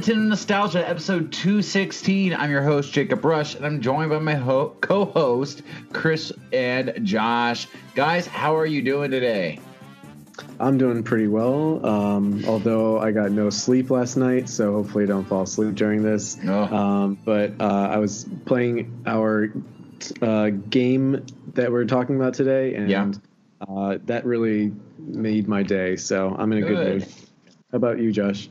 Nintendo Nostalgia, episode 216. I'm your host, Jacob Rush, and I'm joined by my ho- co host, Chris and Josh. Guys, how are you doing today? I'm doing pretty well, um, although I got no sleep last night, so hopefully I don't fall asleep during this. Oh. Um, but uh, I was playing our uh, game that we're talking about today, and Yeah. uh, that really made my day, so I'm in a good, Good. mood. How about you, Josh?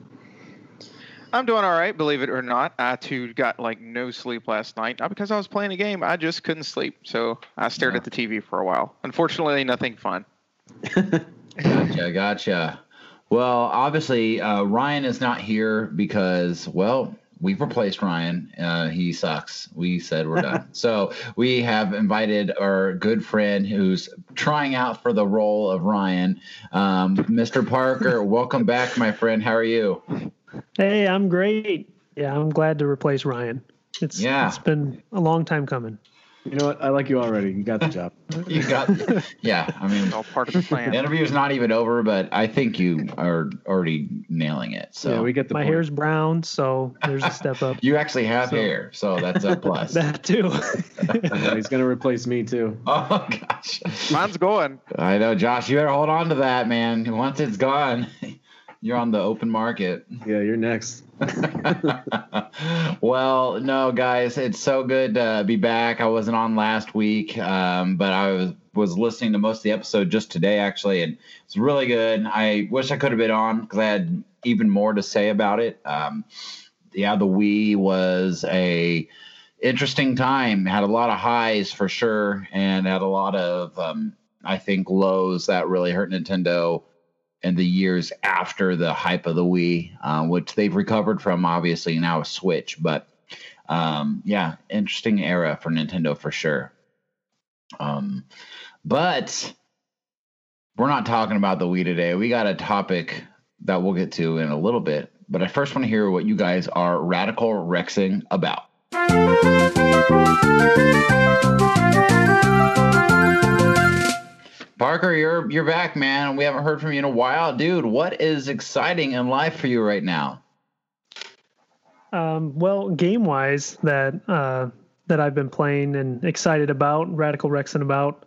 I'm doing all right, believe it or not. I too got like no sleep last night. Not because I was playing a game, I just couldn't sleep. So I stared Yeah. at the TV for a while. Unfortunately, nothing fun. Gotcha, gotcha. Well, obviously, uh, Ryan is not here because, well, we've replaced Ryan. Uh, he sucks. We said we're done. so we have invited our good friend who's trying out for the role of Ryan, um, Mr. Parker. welcome back, my friend. How are you? Hey, I'm great. Yeah, I'm glad to replace Ryan. It's Yeah. it's been a long time coming. You know what? I like you already. You got the job. You got, yeah. I mean, It's all part of the the plan. interview is not even over, but I think you are already nailing it. So yeah, we get the My point. hair's brown, so there's a step up. you actually have So- hair, so that's a plus. that too. He's gonna replace me too. oh gosh. Mine's going. I know, Josh. You better hold on to that, man. Once it's gone, you're on the open market. Yeah, you're next. well, no, guys, it's so good to be back. I wasn't on last week, um, but I was was listening to most of the episode just today, actually, and it's really good. I wish I could have been on because I had even more to say about it. Um, yeah, the Wii was a interesting time. Had a lot of highs for sure, and had a lot of um, I think lows that really hurt Nintendo in the years after the hype of the Wii, uh, which they've recovered from obviously now a Switch. But um, yeah, interesting era for Nintendo for sure. Um, but we're not talking about the Wii today. We got a topic that we'll get to in a little bit. But I first want to hear what you guys are radical rexing about. Parker, you're you're back, man. We haven't heard from you in a while, dude. What is exciting in life for you right now? um, well, game wise, that uh, that I've been playing and excited about, Radical Rexing about.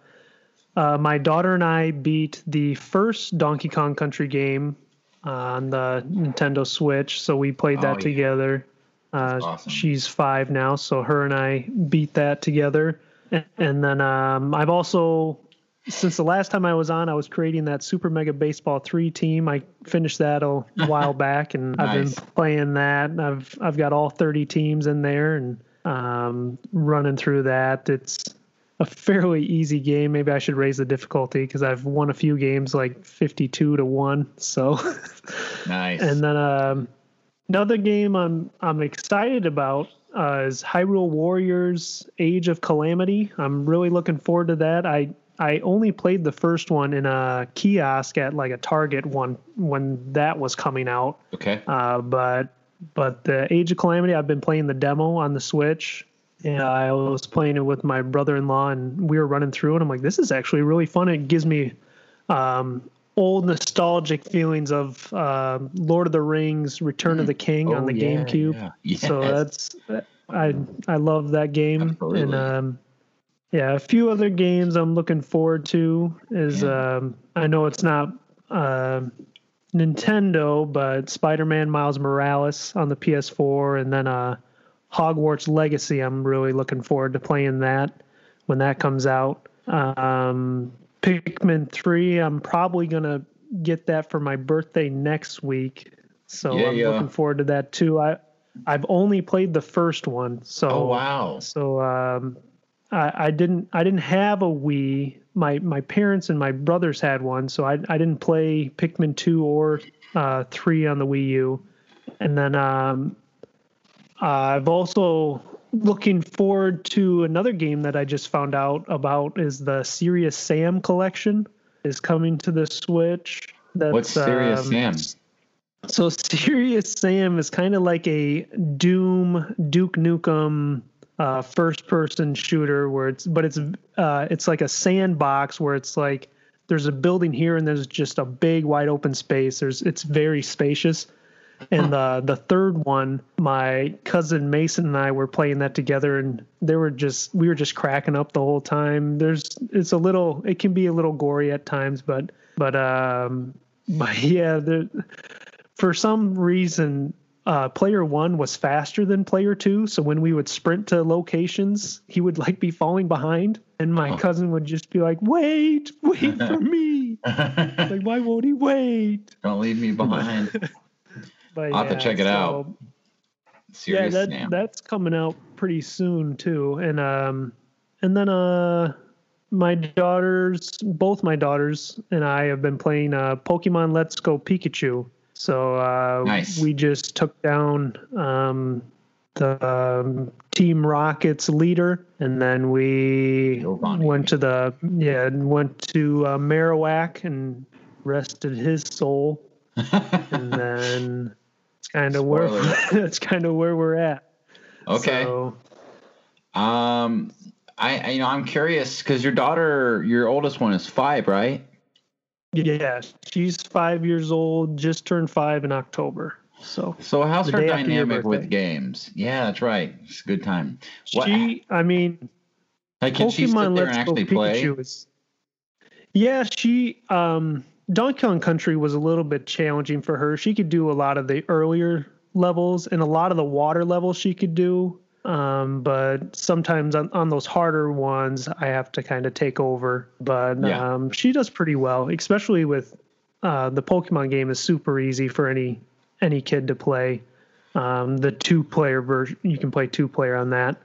Uh, my daughter and I beat the first Donkey Kong Country game on the Nintendo Switch, so we played Oh, that yeah. together. Uh, awesome. She's five now, so her and I beat that together. And, and then um, I've also, since the last time I was on, I was creating that Super Mega Baseball three team. I finished that a while back, and I've been playing that. I've I've got all thirty teams in there, and um, running through that. It's a fairly easy game. Maybe I should raise the difficulty because I've won a few games like fifty-two to one. So. Nice. And then um, another game I'm I'm excited about uh, is Hyrule Warriors: Age of Calamity. I'm really looking forward to that. I I only played the first one in a kiosk at like a Target one when that was coming out. okay. Uh, but but the Age of Calamity, I've been playing the demo on the Switch. And I was playing it with my brother-in-law, and we were running through, and I'm like, "This is actually really fun." It gives me um, old nostalgic feelings of uh, Lord of the Rings, Return of the King on Oh, the yeah, GameCube. yeah. Yes. So that's I I love that game, Absolutely. and um, yeah, a few other games I'm looking forward to is um, I know it's not uh, Nintendo, but Spider-Man Miles Morales on the PS4, and then uh, Hogwarts Legacy. I'm really looking forward to playing that when that comes out. Um, Pikmin 3, I'm probably gonna get that for my birthday next week, so Yeah, I'm yeah. looking forward to that too. I I've only played the first one, so oh wow. so um, I, I didn't I didn't have a Wii. My my parents and my brothers had one, so I I didn't play Pikmin two or uh, three on the Wii U. And then um, I've also looking forward to another game that I just found out about is the Serious Sam collection is coming to the Switch. That's, What's Serious um, Sam? so Serious Sam is kind of like a Doom Duke Nukem uh, first person shooter where it's but it's uh, it's like a sandbox where it's like there's a building here and there's just a big wide open space. There's it's very spacious. and the the third one, my cousin Mason and I were playing that together, and they were just we were just cracking up the whole time. There's it's a little it can be a little gory at times, but but um but yeah, there for some reason uh, player one was faster than player two. So when we would sprint to locations, he would like be falling behind, and my Oh. cousin would just be like, "Wait, wait for me!" like, why won't he wait? Don't leave me behind. But I'll have to check it out. Serious yeah, that, that's coming out pretty soon too, and um, and then uh, my daughters, both my daughters and I have been playing uh, Pokemon Let's Go Pikachu. So uh, Nice. we just took down um, the um, Team Rocket's leader, and then we went to the yeah went to uh, Marowak and rested his soul, and then it's kind of where that's kind of where we're at. okay. So, Um, I, I you know I'm curious because your daughter, your oldest one, is five, right? Yeah, she's five years old, just turned five in October. So So how's her day after your dynamic with games? Yeah, that's right. It's a good time. What, she, I mean, like, can she sit Pokemon there Let's and Go actually play? Pikachu is. Yeah, she um Donkey Kong Country was a little bit challenging for her. She could do a lot of the earlier levels and a lot of the water levels she could do. Um, but sometimes on, on those harder ones, I have to kind of take over. But Yeah. um, she does pretty well, especially with uh, the Pokemon game is super easy for any any kid to play. Um, the two player version, you can play two player on that.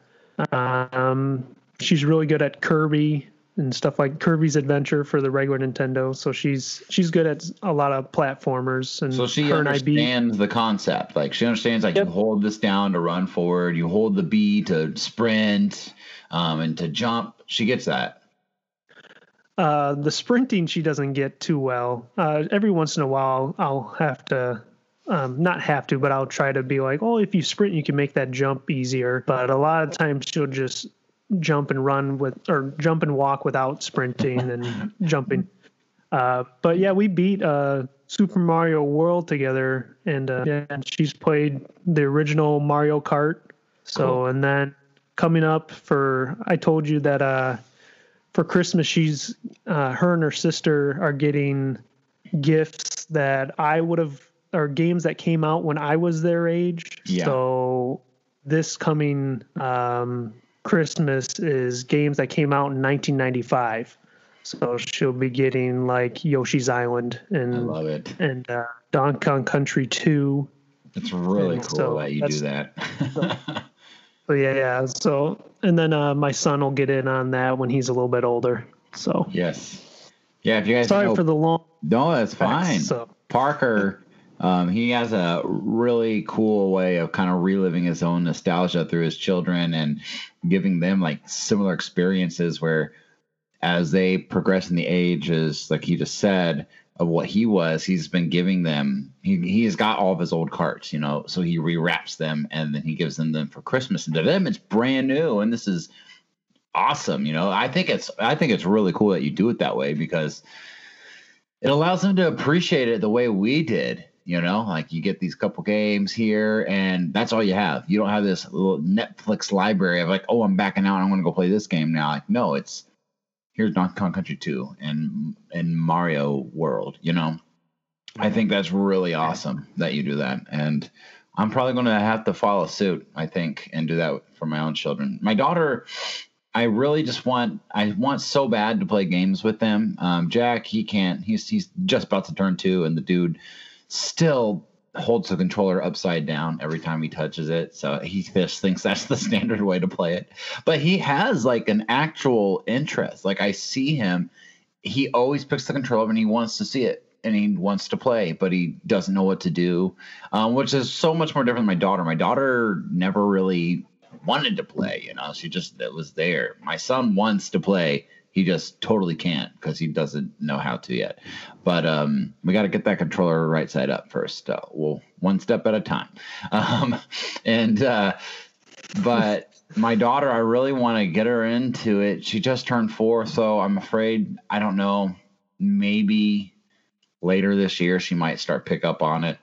Um, she's really good at Kirby and stuff like Kirby's Adventure for the regular Nintendo. So she's she's good at a lot of platformers. And So she understands the concept. Like she understands, like Yep. you hold this down to run forward, you hold the B to sprint, um, and to jump. She gets that. Uh, the sprinting she doesn't get too well. Uh, every once in a while, I'll have to, um, not have to, but I'll try to be like, oh, if you sprint, you can make that jump easier. But a lot of times she'll just jump and run with, or jump and walk without sprinting and jumping. Uh, but yeah, we beat uh, Super Mario World together, and uh, yeah, and she's played the original Mario Kart. So Cool. and then coming up for, I told you that uh, for Christmas, she's uh, her and her sister are getting gifts that I would have or games that came out when I was their age. Yeah. So this coming um, Christmas is games that came out in 1995. So she'll be getting like Yoshi's Island and and uh, Donkey Kong Country 2. It's really And cool so that you do that. So yeah, yeah. So and then uh, my son will get in on that when he's a little bit older. So yes. Yeah, if you guys sorry know, for the long. no, that's fine. So Parker, um, he has a really cool way of kind of reliving his own nostalgia through his children and giving them like similar experiences where as they progress in the ages, like he just said, of what he was, he's been giving them. He he has got all of his old carts, you know, so he rewraps them and then he gives them them for Christmas. And to them, it's brand new, and this is awesome. You know, I think it's I think it's really cool that you do it that way because it allows them to appreciate it the way we did. You know, like you get these couple games here, and that's all you have. You don't have this little Netflix library of like, oh, I'm backing out. I'm going to go play this game now. Like, no, it's here's Donkey Kong Country 2 and and Mario World. You know, I think that's really awesome that you do that, and I'm probably going to have to follow suit. I think and do that for my own children. My daughter. I really just want I want so bad to play games with them. Um, Jack, he can't. He's he's just about to turn two, and the dude still holds the controller upside down every time he touches it. So he just thinks that's the standard way to play it. But he has like an actual interest. Like I see him, he always picks the controller and he wants to see it and he wants to play, but he doesn't know what to do, um, which is so much more different than my daughter. My daughter never really wanted to play, you know, she just it was there. My son wants to play. He just totally can't because he doesn't know how to yet. But um, we got to get that controller right side up first. Uh, well, one step at a time. Um, and uh, but my daughter, I really want to get her into it. She just turned four, so I'm afraid I don't know. Maybe later this year she might start pick up on it.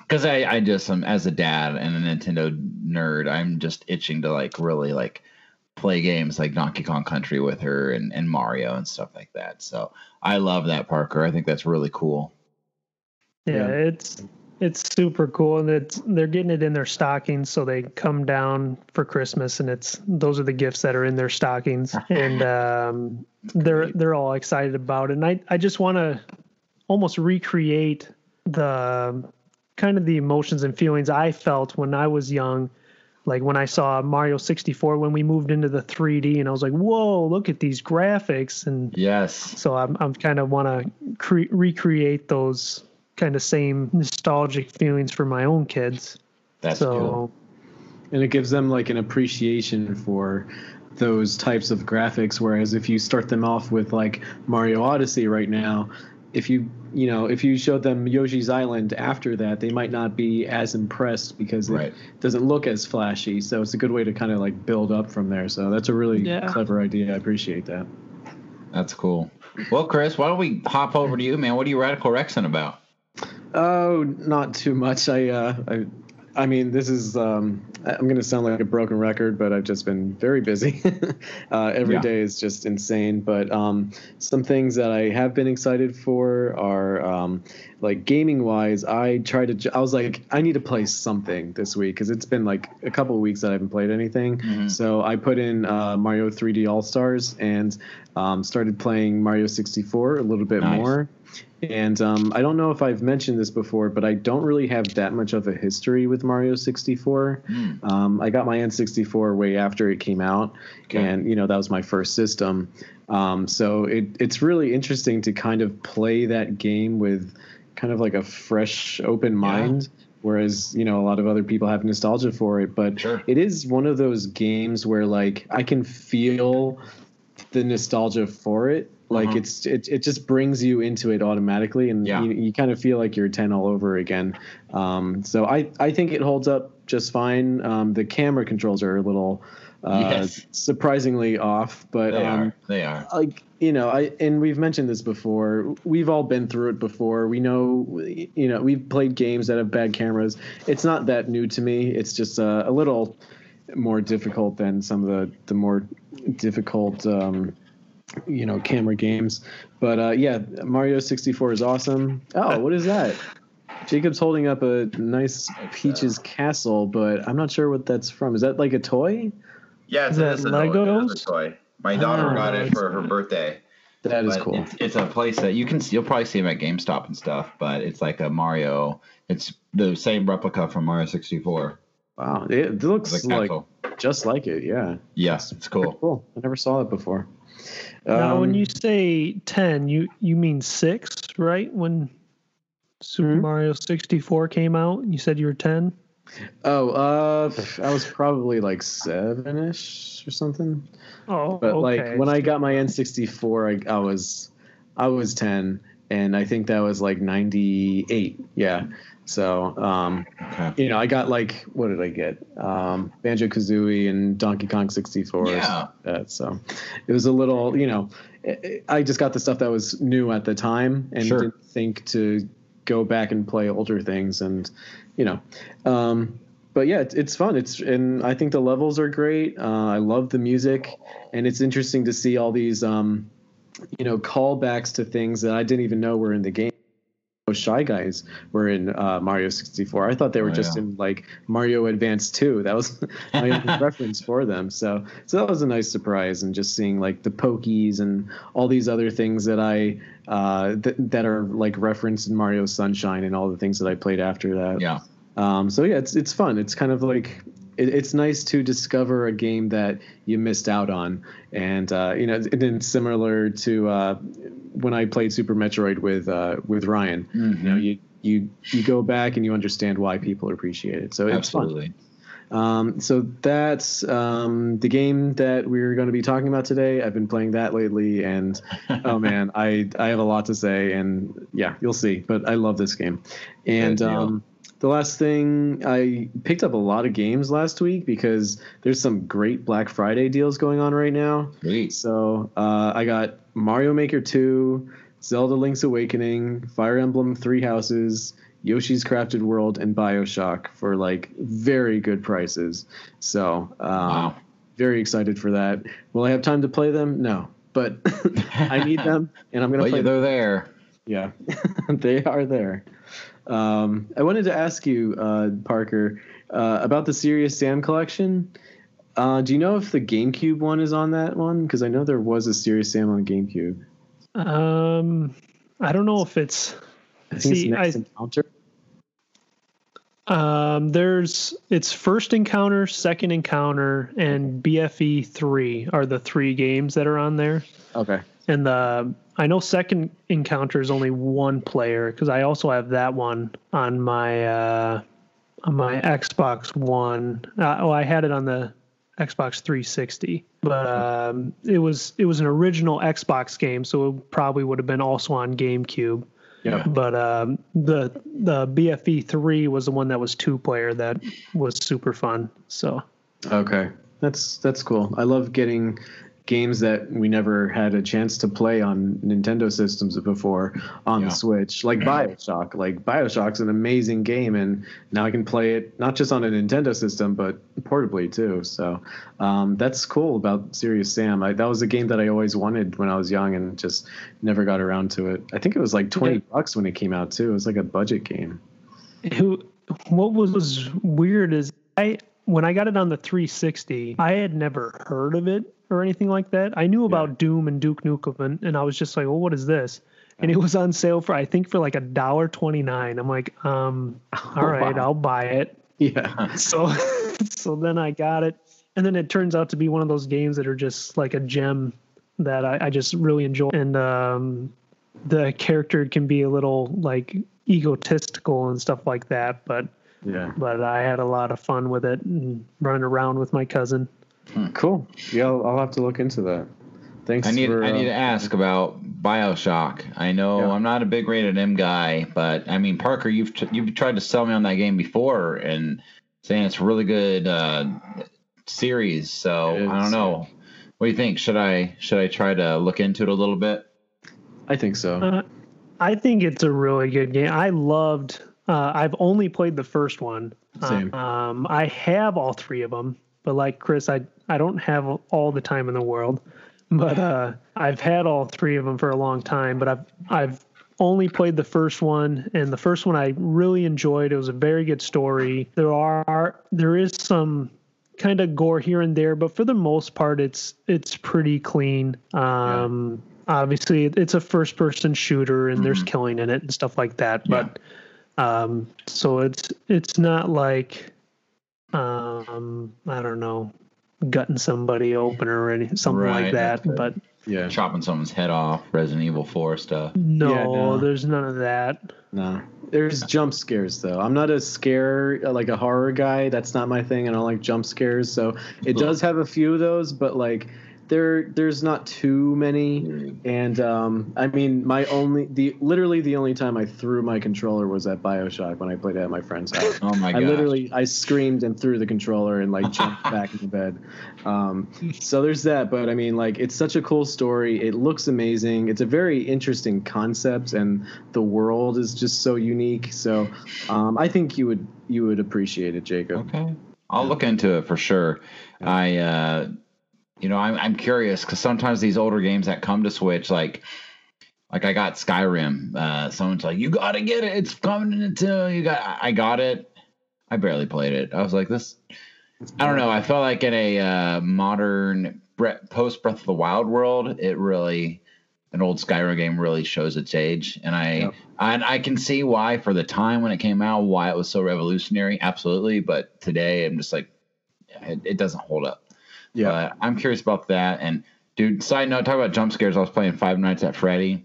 because I, I just am as a dad and a Nintendo nerd, I'm just itching to like really like play games like Donkey Kong Country with her and, and Mario and stuff like that. So I love that Parker. I think that's really cool. Yeah, Yeah. it's it's super cool, and it's they're getting it in their stockings, so they come down for Christmas, and it's those are the gifts that are in their stockings, and um, they're they're all excited about it. And I I just want to almost recreate the kind of the emotions and feelings I felt when I was young. Like when I saw Mario 64 when we moved into the 3D, and I was like, "Whoa, look at these graphics!" And Yes. so I'm I'm kind of want to cre- recreate those kind of same nostalgic feelings for my own kids. That's so cool. and it gives them like an appreciation for those types of graphics whereas if you start them off with like mario odyssey right now if you you know if you showed them yoshi's island after that they might not be as impressed because it doesn't look as flashy so it's a good way to kind of like build up from there so that's a really Yeah. clever idea i appreciate that That's cool. Well, Chris, why don't we hop over to you, man? What are you radical Rexing about? Oh, not too much. I, uh, I, I mean, this is. Um, I'm going to sound like a broken record, but I've just been very busy. uh, every day Yeah. is just insane. But um, some things that I have been excited for are um, like gaming wise. I tried to. I was like, I need to play something this week because it's been like a couple of weeks that I haven't played anything. Mhm. So I put in uh, Mario 3D All Stars and um, started playing Mario 64 a little bit Nice. more. And um, I don't know if I've mentioned this before, but I don't really have that much of a history with Mario 64. Hmm. Um, I got my N64 way after it came out, Okay. and you know that was my first system. Um, so it, it's really interesting to kind of play that game with kind of like a fresh, open mind. Whereas you know a lot of other people have nostalgia for it, but Sure. it is one of those games where like I can feel the nostalgia for it. Like Uh-huh. it's it, it just brings you into it automatically, and Yeah. you, you kind of feel like you're ten all over again. Um, so I I think it holds up just fine. Um, the camera controls are a little uh, Yes. surprisingly off, but They um, are. They are. like you know i and we've mentioned this before we've all been through it before we know you know we've played games that have bad cameras it's not that new to me it's just uh, a little more difficult than some of the the more difficult um you know camera games but uh yeah mario 64 is awesome oh what is that jacob's holding up a nice Peach's castle but i'm not sure what that's from is that like a toy Yeah, it's, Is that Legos? toy. My daughter Oh, got it for her birthday. that is But cool It's, it's a place that you can you'll probably see them at GameStop and stuff, but it's like a Mario. It's the same replica from Mario 64. wow it, it looks like just like it yeah Yes, it's cool. Cool. I never saw it before. Now, when Um, you say 10, you you mean six, right? When Super Hmm? Mario 64 came out, you said you were 10. oh, uh, I was probably like seven ish or something. Oh, But okay. like when I got my N64, I, I was, I was ten, and I think that was like ninety eight. Yeah. So, um, Okay. you know, I got like what did I get? Um, Banjo Kazooie and Donkey Kong 64. Yeah. like. So it was a little, you know, I- I just got the stuff that was new at the time and Sure. didn't think to go back and play older things and, you know, um, but yeah, it's, it's fun. It's and I think the levels are great. Uh, I love the music, and it's interesting to see all these, um, you know, callbacks to things that I didn't even know were in the game. Those Shy Guys were in uh, Mario 64. I thought they were Oh, just yeah. in like Mario Advance 2. That was my reference for them. So, so that was a nice surprise, and just seeing like the Pokies and all these other things that I uh, th- that are like referenced in Mario Sunshine and all the things that I played after that. Yeah. Um, so yeah, it's it's fun. It's kind of like it, it's nice to discover a game that you missed out on, and uh, you know, and then similar to uh, when I played Super Metroid with uh, with Ryan. You know, you you you go back and you understand why people appreciate it. So it's fun. Absolutely. Um, so that's um, the game that we're going to be talking about today. I've been playing that lately, and oh man, I I have a lot to say, and yeah, you'll see. But I love this game, and um, the last thing I picked up a lot of games last week because there's some great Black Friday deals going on right now. Great. So uh, I got Mario Maker 2, Zelda Link's Awakening, Fire Emblem Three Houses, Yoshi's Crafted World and Bioshock for like very good prices. So um, Wow. very excited for that. Will I have time to play them? No, but I need them, and I'm gonna But play. yeah, them. they're there. Yeah, they are there. Um, I wanted to ask you, uh, Parker, uh, about the Serious Sam collection. Uh, do you know if the GameCube one is on that one? Because I know there was a Serious Sam on GameCube. Um, I don't know if it's. I think See, it's Next I- Encounter. Um, there's it's first encounter, second encounter, and BFE three are the three games that are on there. Okay. And the I know second encounter is only one player because I also have that one on my uh, on my Xbox One. Uh, oh, I had it on the Xbox 360, but um, it was it was an original Xbox game, so it probably would have been also on GameCube. Yeah. But um, the the BFE three was the one that was two player that was super fun. So Okay. That's that's cool. I love getting games that we never had a chance to play on Nintendo systems before on Yeah. the Switch, like BioShock. Like BioShock's an amazing game, and now I can play it not just on a Nintendo system but portably too. So um, that's cool about Serious Sam. I, that was a game that I always wanted when I was young and just never got around to it. I think it was like twenty Yeah. bucks when it came out too. It was like a budget game. who what was weird is I when I got it on the 360, I had never heard of it or anything like that. I knew about Doom and Duke Nukem, and, and I was just like, "Well, what is this?" And it was on sale for I think for like a dollar twenty nine. I'm like, um, all right, wow. I'll buy it. Yeah. So so then I got it, and then it turns out to be one of those games that are just like a gem that I, I just really enjoy. And um, the character can be a little like egotistical and stuff like that, but Yeah. but I had a lot of fun with it and running around with my cousin. Cool. Yeah, I'll, I'll have to look into that. Thanks I need for. I need to uh, ask about Bioshock. I know Yeah. I'm not a big rated M guy, but I mean Parker, you've t- you've tried to sell me on that game before and saying it's a really good uh, series. So I don't know. What do you think? Should I should I try to look into it a little bit? I think so. Uh, I think it's a really good game. I loved. Uh, I've only played the first one. Same. Um, I have all three of them, but like Chris, I I don't have all the time in the world. But uh, I've had all three of them for a long time. But I've I've only played the first one, and the first one I really enjoyed. It was a very good story. There are there is some kind of gore here and there, but for the most part, it's it's pretty clean. Um, Obviously, it's a first person shooter, and there's killing in it and stuff like that. But um, so it's it's not like um, I don't know, gutting somebody open or any something Right, like that. that's. But yeah. Chopping someone's head off, Resident Evil 4 stuff. no, Yeah, no. there's none of that. No. There's jump scares though. I'm not a scare like a horror guy. That's not my thing. And I don't like jump scares. So it does have a few of those, but like there there's not too many. And um, I mean, my only the literally the only time I threw my controller was at Bioshock when I played it at my friend's house. Oh my god I literally I screamed and threw the controller and like jumped back into bed. Um, so there's that, but I mean like it's such a cool story. It looks amazing. It's a very interesting concept, and the world is just so unique. So um, I think you would you would appreciate it, Jacob. Okay. I'll look into it for sure. I, uh, you know, I'm, I'm curious because sometimes these older games that come to Switch, like, like I got Skyrim. Uh, someone's like, "You got to get it. It's coming into you." Got. I got it. I barely played it. I was like, "This." I don't know. I felt like in a uh, modern post Breath of the Wild world, it really an old Skyrim game really shows its age, and I Yep. and I can see why for the time when it came out, why it was so revolutionary. Absolutely, but today I'm just like, it, it doesn't hold up. Yeah, But I'm curious about that. And dude, side note, talk about jump scares. I was playing Five Nights at Freddy.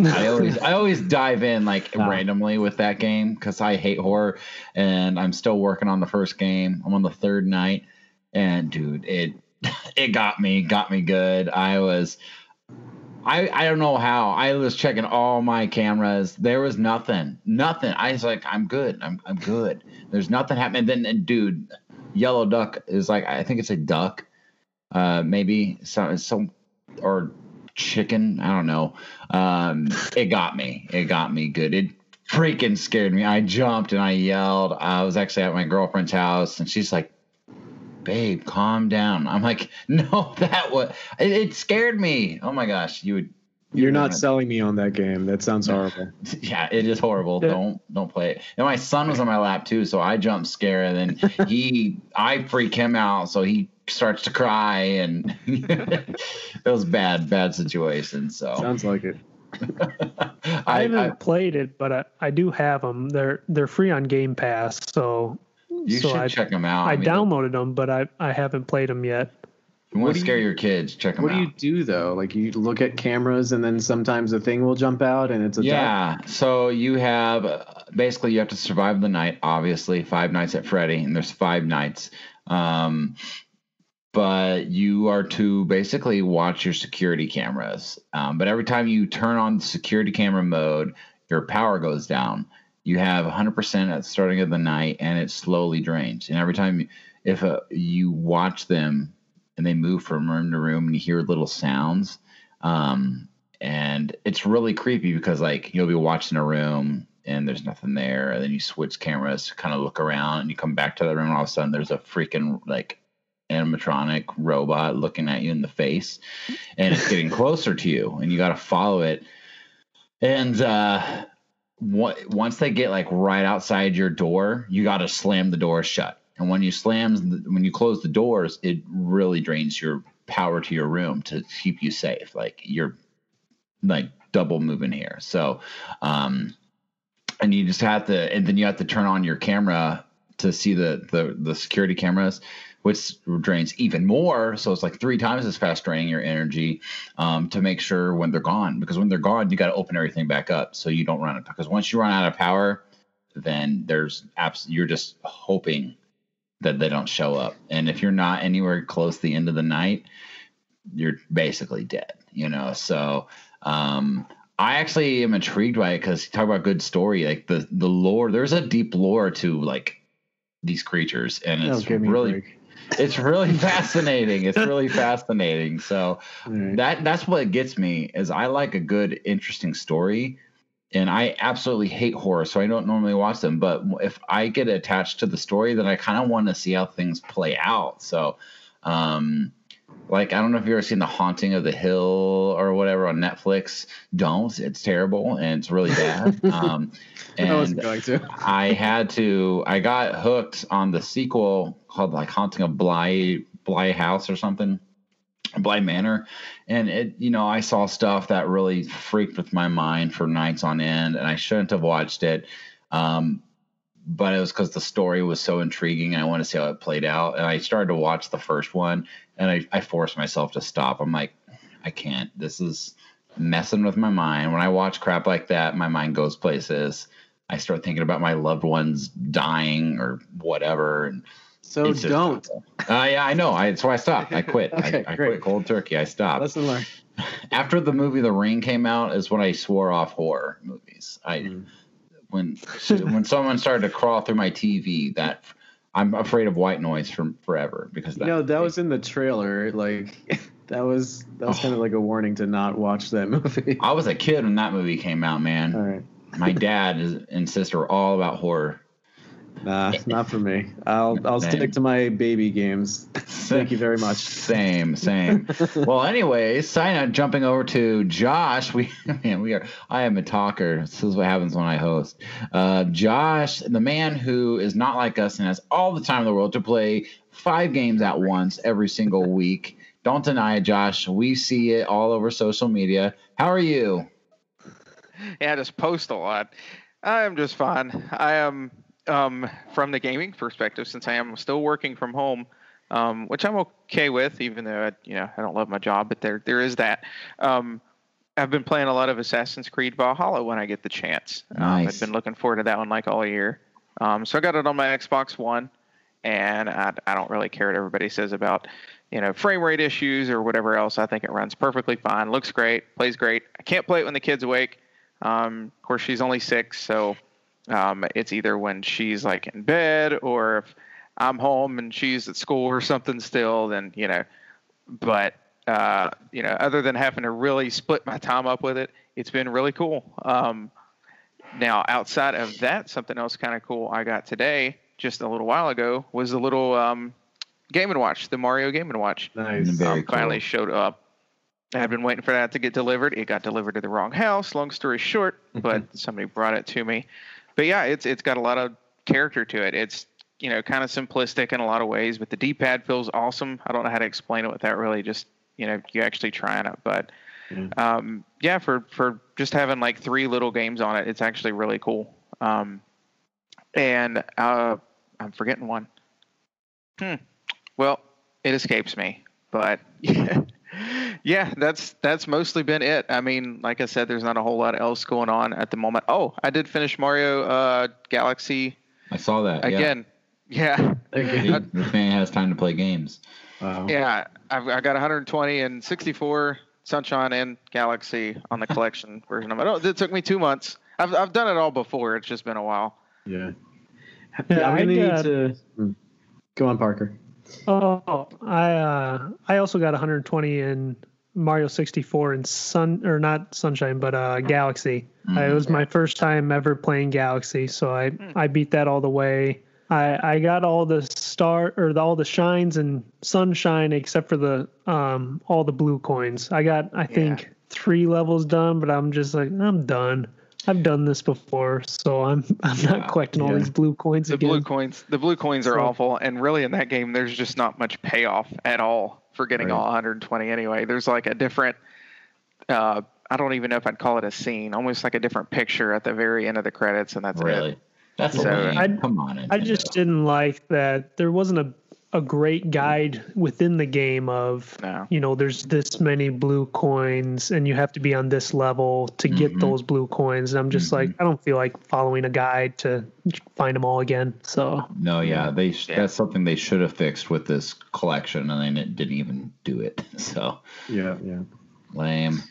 I always I always dive in like randomly with that game because I hate horror, and I'm still working on the first game. I'm on the third night, and dude, it it got me, got me good. I was. I, I don't know how. I was checking all my cameras. There was nothing. Nothing. I was like, I'm good. I'm I'm good. There's nothing happening. And Then and dude, yellow duck is like I think it's a duck. Uh maybe some some or chicken. I don't know. Um it got me. It got me good. It freaking scared me. I jumped and I yelled. I was actually at my girlfriend's house, and she's like, "Babe, calm down." I'm like, "No, that was it, it scared me." Oh my gosh, you would. You're not gonna- selling me on that game. That sounds horrible. Yeah, it is horrible. Yeah. Don't don't play it. And my son was on my lap too, so I jump scare, and then he, I freak him out, so he starts to cry, and it was bad, bad situation. So Sounds like it. I, I, haven't I, played it, but I, I do have them. They're they're free on Game Pass, so you so should I, check them out. I mean, downloaded them, but I, I haven't played them yet. You want to scare you- your kids, check them What out. What do you do though? Like you look at cameras and then sometimes a thing will jump out and it's a duck. Yeah. So you have uh, basically you have to survive the night. Obviously, five nights at Freddy, and there's five nights. Um, but you are to basically watch your security cameras. Um, but every time you turn on security camera mode, your power goes down. You have 100% at the starting of the night, and it slowly drains. And every time, if uh, you watch them and they move from room to room, and you hear little sounds, um, and it's really creepy because like you'll be watching a room and there's nothing there, and then you switch cameras to kind of look around, and you come back to the room, and all of a sudden there's a freaking like animatronic robot looking at you in the face, and it's getting closer to you, and you got to follow it. And uh, what, once they get like right outside your door, you got to slam the door shut. And when you slam, when you close the doors, it really drains your power to your room to keep you safe. Like you're like double moving here. So, um, and you just have to, and then you have to turn on your camera to see the the the security cameras, which drains even more. So it's like three times as fast draining your energy um, to make sure when they're gone. Because when they're gone, you got to open everything back up so you don't run it. Because once you run out of power, then there's abs- you're just hoping that they don't show up. And if you're not anywhere close to the end of the night, you're basically dead. You know, so. Um, I actually am intrigued by it because you talk about good story, like the the lore. There's a deep lore to like these creatures, and it's give me a really it's really fascinating. It's really fascinating. So right. that that's what gets me is I like a good, interesting story, and I absolutely hate horror, so I don't normally watch them. But if I get attached to the story, then I kind of want to see how things play out. So, um, like I don't know if you've ever seen The Haunting of the Hill or whatever on Netflix. Don't. It's terrible and it's really bad. um, I wasn't and going to. I had to. I got hooked on the sequel called like Haunting of Bly Bly House or something, Bly Manor, and it. You know, I saw stuff that really freaked with my mind for nights on end, and I shouldn't have watched it. Um, but it was because the story was so intriguing, and I wanted to see how it played out. And I started to watch the first one, and I, I forced myself to stop. I'm like, I can't. This is messing with my mind. When I watch crap like that, my mind goes places. I start thinking about my loved ones dying or whatever. And So it's don't. Uh, yeah, I know. I, so I stopped. I quit. Okay, I, I quit cold turkey. I stopped. Lesson learned. After the movie The Ring came out, is when I swore off horror movies. I Mm. when when someone started to crawl through my TV, that I'm afraid of white noise from forever because You that, know, that was in the trailer. Like that was that was kind of like a warning to not watch that movie. I was a kid when that movie came out, man. All right. My dad and sister were all about horror. Nah, not for me. I'll I'll Same. stick to my baby games. Thank you very much. Same, same. well, anyways, sign up. Jumping over to Josh. We man, we are. I am a talker. This is what happens when I host. Uh, Josh, the man who is not like us and has all the time in the world to play five games at once every single week. Don't deny it, Josh. We see it all over social media. How are you? Yeah, I just post a lot. I am just fine. I am um, from the gaming perspective, since I am still working from home, um, which I'm okay with, even though I, you know I don't love my job, but there there is that. Um, I've been playing a lot of Assassin's Creed Valhalla when I get the chance. Um, Nice. I've been looking forward to that one like all year. Um, so I got it on my Xbox One, and I, I don't really care what everybody says about you know frame rate issues or whatever else. I think it runs perfectly fine, looks great, plays great. I can't play it when the kid's awake. Um, of course, she's only six, so um, it's either when she's like in bed or if I'm home and she's at school or something still, then, you know, but, uh, you know, other than having to really split my time up with it, it's been really cool. Um, now, outside of that, something else kind of cool I got today, just a little while ago, was a little um, Game and Watch, the Mario Game and Watch. Nice. Very um, finally cool. showed up. I had been waiting for that to get delivered. It got delivered to the wrong house. Long story short, but somebody brought it to me. But yeah, it's it's got a lot of character to it. It's you know kind of simplistic in a lot of ways, but the D-pad feels awesome. I don't know how to explain it without really just you know you actually trying it. But Yeah. um, yeah, for for just having like three little games on it, it's actually really cool. Um, and uh, I'm forgetting one. Hmm. Well, it escapes me, but yeah, yeah, that's that's mostly been it. I mean, like I said, there's not a whole lot else going on at the moment. Oh, I did finish Mario uh, Galaxy I saw that again. Yeah, Okay. See, this man has time to play games. Wow. yeah. I've I got 120 and 64 Sunshine and Galaxy on the collection version of it. Oh, it took me two months. I've I've done it all before. It's just been a while. Yeah. Yeah, I'm gonna I need to Hmm. go on, Parker. Oh, I uh, I also got 120 in Mario 64 and Sun or not Sunshine, but uh, Galaxy. Uh, it was my first time ever playing Galaxy, so I I beat that all the way. I I got all the star or the, all the shines and sunshine except for the um all the blue coins. I got I think three levels done, but I'm just like I'm done. I've done this before, so I'm I'm not Wow. collecting all these blue coins The again. blue coins, the blue coins are So- awful, and really in that game, there's just not much payoff at all for getting Right. all 120 anyway. There's like a different, uh, I don't even know if I'd call it a scene, almost like a different picture at the very end of the credits, and that's Really? it. That's So, lame. I'd- Come on. I just didn't like that there wasn't a a great guide within the game of No. you know there's this many blue coins and you have to be on this level to get Mhm. those blue coins and I'm just like I don't feel like following a guide to find them all again so No, yeah, they Yeah. that's something they should have fixed with this collection, and then it didn't even do it. So Yeah, yeah. lame.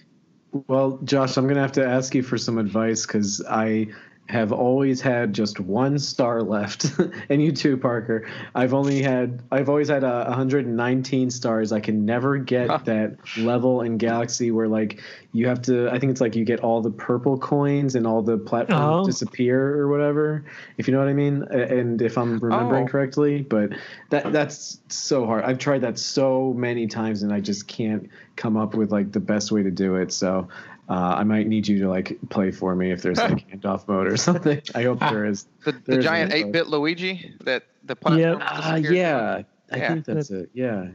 Well, Josh, I'm gonna have to ask you for some advice because I have always had just one star left, and you too, Parker. I've only had I've always had uh, 119 stars. I can never get Huh. that level in Galaxy where like you have to. I think it's like you get all the purple coins and all the platforms Oh. disappear or whatever. If you know what I mean, and if I'm remembering Oh. correctly, but that that's so hard. I've tried that so many times and I just can't come up with like the best way to do it. So uh, I might need you to like play for me if there's like handoff mode or something. I hope there is. The, the There's giant 8-bit Luigi that the platform. Yep. Ah, disappeared yeah. I Yeah. think that's it. Yeah.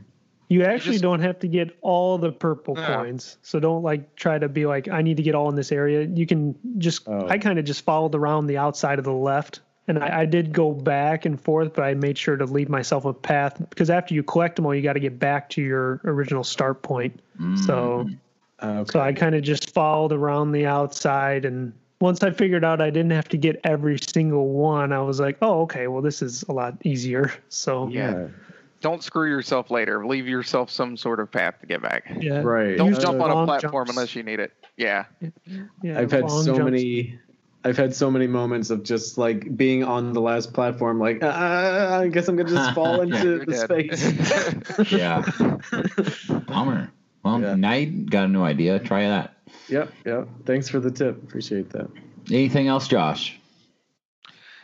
you actually just- don't have to get all the purple No. coins so don't like try to be like I need to get all in this area you can just Oh. I kind of just followed around the outside of the left and I, I did go back and forth, but I made sure to leave myself a path because after you collect them all, you got to get back to your original start point. So, Uh, okay. so I kind of just followed around the outside, and once I figured out I didn't have to get every single one, I was like, oh, okay, well this is a lot easier. So yeah. Don't screw yourself later. Leave yourself some sort of path to get back. yeah, Right. Don't Use jump on a platform jumps. unless you need it. Yeah. yeah, I've had long so jumps. many. I've had so many moments of just like being on the last platform, like ah, I guess I'm gonna just fall into You're the dead. space. Yeah. Bummer. Well, Yeah. now you got a new idea. Try that. yep, yep. Thanks for the tip. Appreciate that. Anything else, Josh?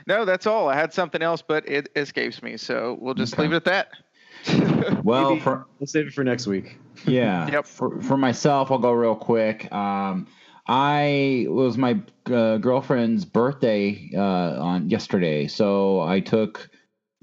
no, that's all. I had something else, but it escapes me. So we'll just Okay. leave it at that. Well, Maybe- for We'll save it for next week. yeah, Yep. For for myself, I'll go real quick. Um, I it was my uh, girlfriend's birthday uh, on yesterday, so I took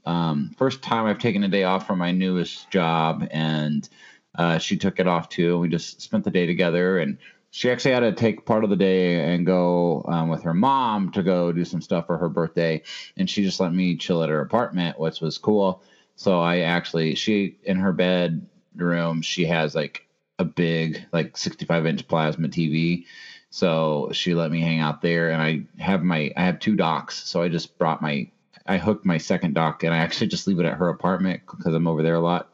um, first time I've taken a day off from my newest job, and uh, she took it off too. We just spent the day together, and she actually had to take part of the day and go um, with her mom to go do some stuff for her birthday, and she just let me chill at her apartment, which was cool. So I actually she in her bedroom she has like a big like 65 inch plasma TV. So she let me hang out there, and I have my I have two docks. So I just brought my I hooked my second dock, and I actually just leave it at her apartment because I'm over there a lot.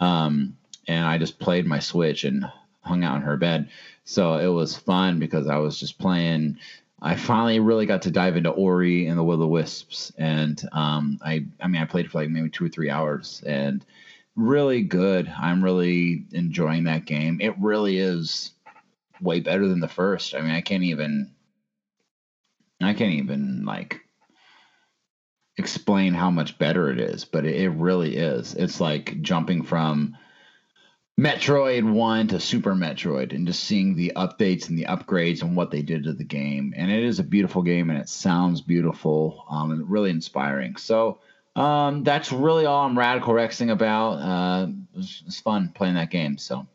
Um, and I just played my Switch and hung out in her bed. So it was fun because I was just playing. I finally really got to dive into Ori and the Will o Wisps, and um, I I mean I played for like maybe two or three hours, and really good. I'm really enjoying that game. It really is way better than the first. I mean I can't even. I can't even like explain how much better it is, but it, it really is. It's like jumping from Metroid 1 to Super Metroid and just seeing the updates and the upgrades and what they did to the game. And it is a beautiful game and it sounds beautiful um, and really inspiring. So um, that's really all I'm Radical Rexing about. Uh, it was, it fun playing that game. So,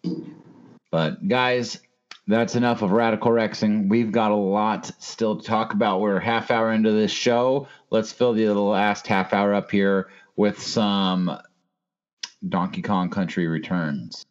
but guys, that's enough of Radical Rexing. We've got a lot still to talk about. We're half hour into this show. Let's fill the last half hour up here with some Donkey Kong Country Returns.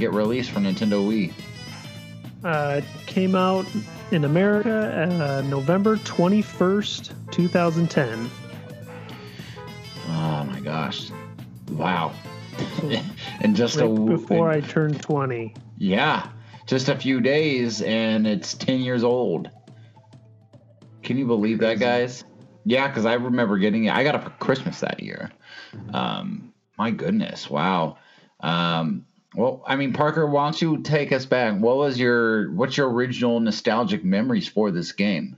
Get released for Nintendo Wii? Uh, it came out in America uh, November 21st, 2010. Oh my gosh! Wow! and just Right a before and- I turned 20. yeah, just a few days, and it's ten years old. Can you believe that, guys? Yeah, because I remember getting it. I got it for Christmas that year. Um, my goodness! Wow. Um, well, I mean, Parker, why don't you take us back? What was your what's your original nostalgic memories for this game?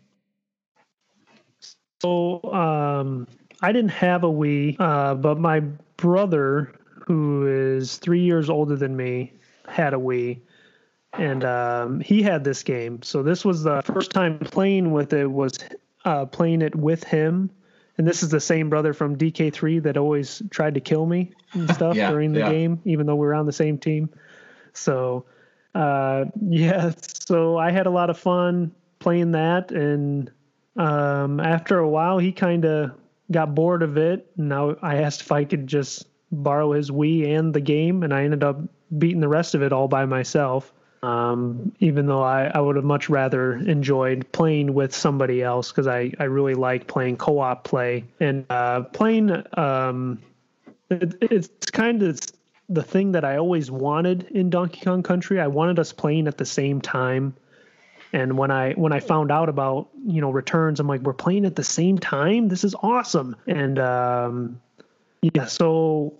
So um, I didn't have a Wii, uh, but my brother, who is three years older than me, had a Wii, and um, he had this game. So this was the first time playing with it. Was uh, playing it with him, and this is the same brother from DK3 that always tried to kill me and stuff Yeah, during the yeah. game, even though we were on the same team. So uh, yeah, so I had a lot of fun playing that, and um, after a while, he kind of got bored of it. And now I asked if I could just borrow his Wii and the game, and I ended up beating the rest of it all by myself. Um, even though I, I would have much rather enjoyed playing with somebody else because I, I really like playing co-op play and uh, playing um, it, it's kind of the thing that I always wanted in Donkey Kong Country. I wanted us playing at the same time. And when I when I found out about you know returns, I'm like, we're playing at the same time. This is awesome. And um, yeah, so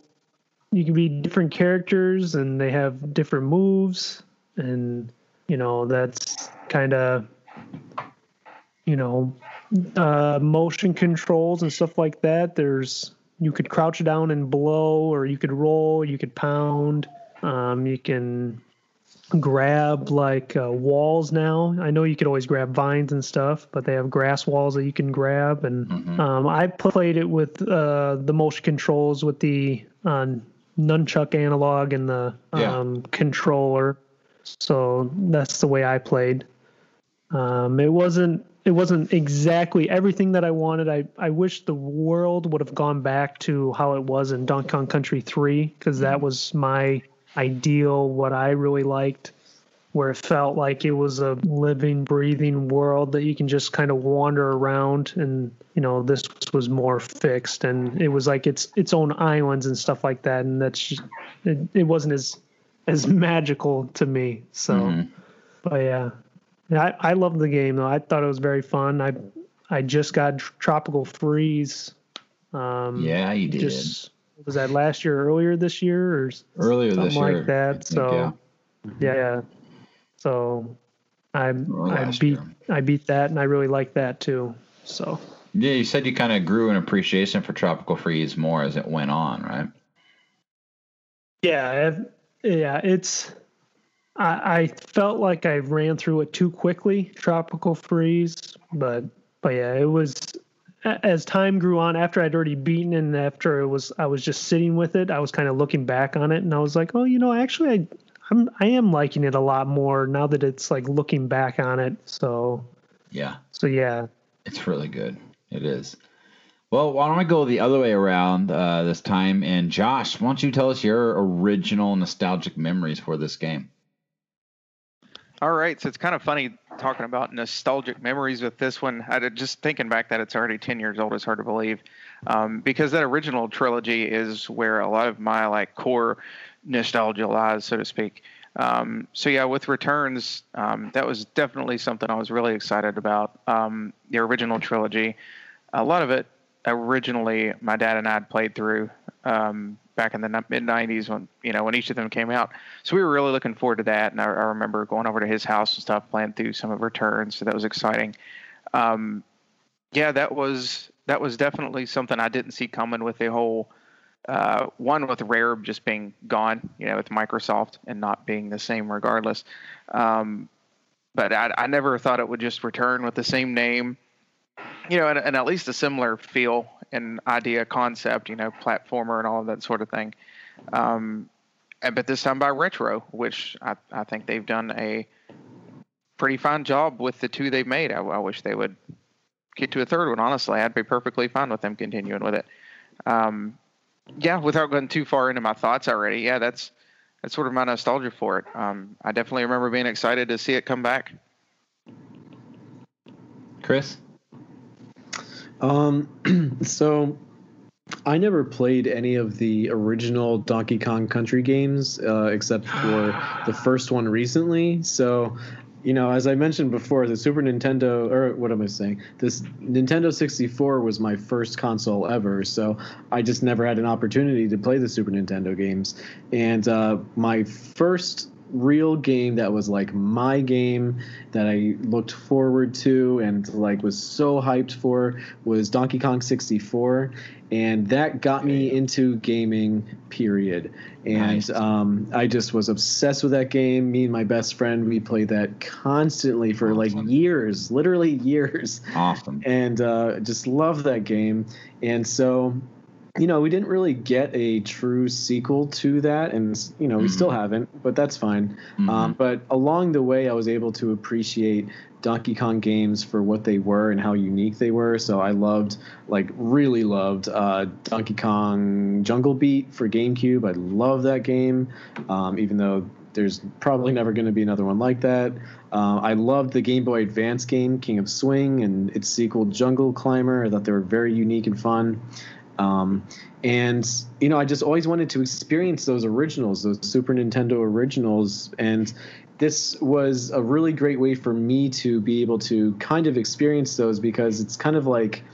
you can be different characters, and they have different moves, and you know that's kind of you know uh, motion controls and stuff like that. There's you could crouch down and blow, or you could roll, you could pound. Um, you can grab like uh, walls now. I know you could always grab vines and stuff, but they have grass walls that you can grab. And Mhm. um, I played it with uh, the motion controls with the uh, nunchuck analog and the Yeah. um, controller. So that's the way I played. Um, it wasn't it wasn't exactly everything that I wanted. I, I wish the world would have gone back to how it was in Donkey Kong Country 3 because that was my ideal, what I really liked, where it felt like it was a living, breathing world that you can just kind of wander around. And, you know, this was more fixed and it was like its its own islands and stuff like that. And that's just, it, it wasn't as as magical to me. So, Mhm. but yeah, yeah, I, I love the game though. I thought it was very fun. I I just got Tropical Freeze. Um, Yeah, you did. Just was that last year, earlier this year, or Earlier something this year, like that. Think, so yeah. yeah. So I I beat year. I beat that, and I really like that too. So Yeah, you said you kind of grew an appreciation for Tropical Freeze more as it went on, right? Yeah, yeah, it's. I, I felt like I ran through it too quickly, Tropical Freeze, but but yeah, it was as time grew on after I'd already beaten and after it was I was just sitting with it, I was kind of looking back on it and I was like, oh, you know, actually I I'm I am liking it a lot more now that it's like looking back on it. So yeah. So yeah. It's really good. It is. Well, why don't I go the other way around uh, this time? And Josh, why don't you tell us your original nostalgic memories for this game? All right, so it's kind of funny talking about nostalgic memories with this one. I just thinking back that it's already ten years old is hard to believe, um, because that original trilogy is where a lot of my like core nostalgia lies, so to speak. Um, so yeah, with Returns, um, that was definitely something I was really excited about. Um, the original trilogy, a lot of it originally my dad and I had played through um, back in the mid '90s when you know when each of them came out. So we were really looking forward to that, and I, I remember going over to his house and stuff, playing through some of Returns. So that was exciting. Um, yeah, that was that was definitely something I didn't see coming with the whole uh, one with Rare just being gone, you know, with Microsoft and not being the same regardless. Um, but I, I, never thought it would just return with the same name, you know, and, and, at least a similar feel and idea concept, you know, platformer and all of that sort of thing. Um, but this time by Retro, which I, I think they've done a pretty fine job with the two they've made. I, I wish they would get to a third one. Honestly, I'd be perfectly fine with them continuing with it. Um, yeah, without going too far into my thoughts already, yeah, that's that's sort of my nostalgia for it. Um, I definitely remember being excited to see it come back. Chris, um, so I never played any of the original Donkey Kong Country games uh, except for the first one recently. So you know, as I mentioned before, the Super Nintendo, or what am I saying? This Nintendo 64 was my first console ever, so I just never had an opportunity to play the Super Nintendo games. And uh, my first real game that was like my game that I looked forward to and like was so hyped for was Donkey Kong 64 and that got me into gaming period. And nice. um, I just was obsessed with that game. Me and my best friend we played that constantly for awesome. like years literally years. Awesome. And uh, just love that game. And so you know, we didn't really get a true sequel to that, and you know, we mm-hmm. still haven't, but that's fine. Mm-hmm. Um, but along the way, I was able to appreciate Donkey Kong games for what they were and how unique they were. So I loved, like, really loved uh, Donkey Kong Jungle Beat for GameCube. I love that game, um, even though there's probably never going to be another one like that. Uh, I loved the Game Boy Advance game King of Swing and its sequel Jungle Climber. I thought they were very unique and fun. Um, and you know, I just always wanted to experience those originals, those Super Nintendo originals, and this was a really great way for me to be able to kind of experience those because it's kind of like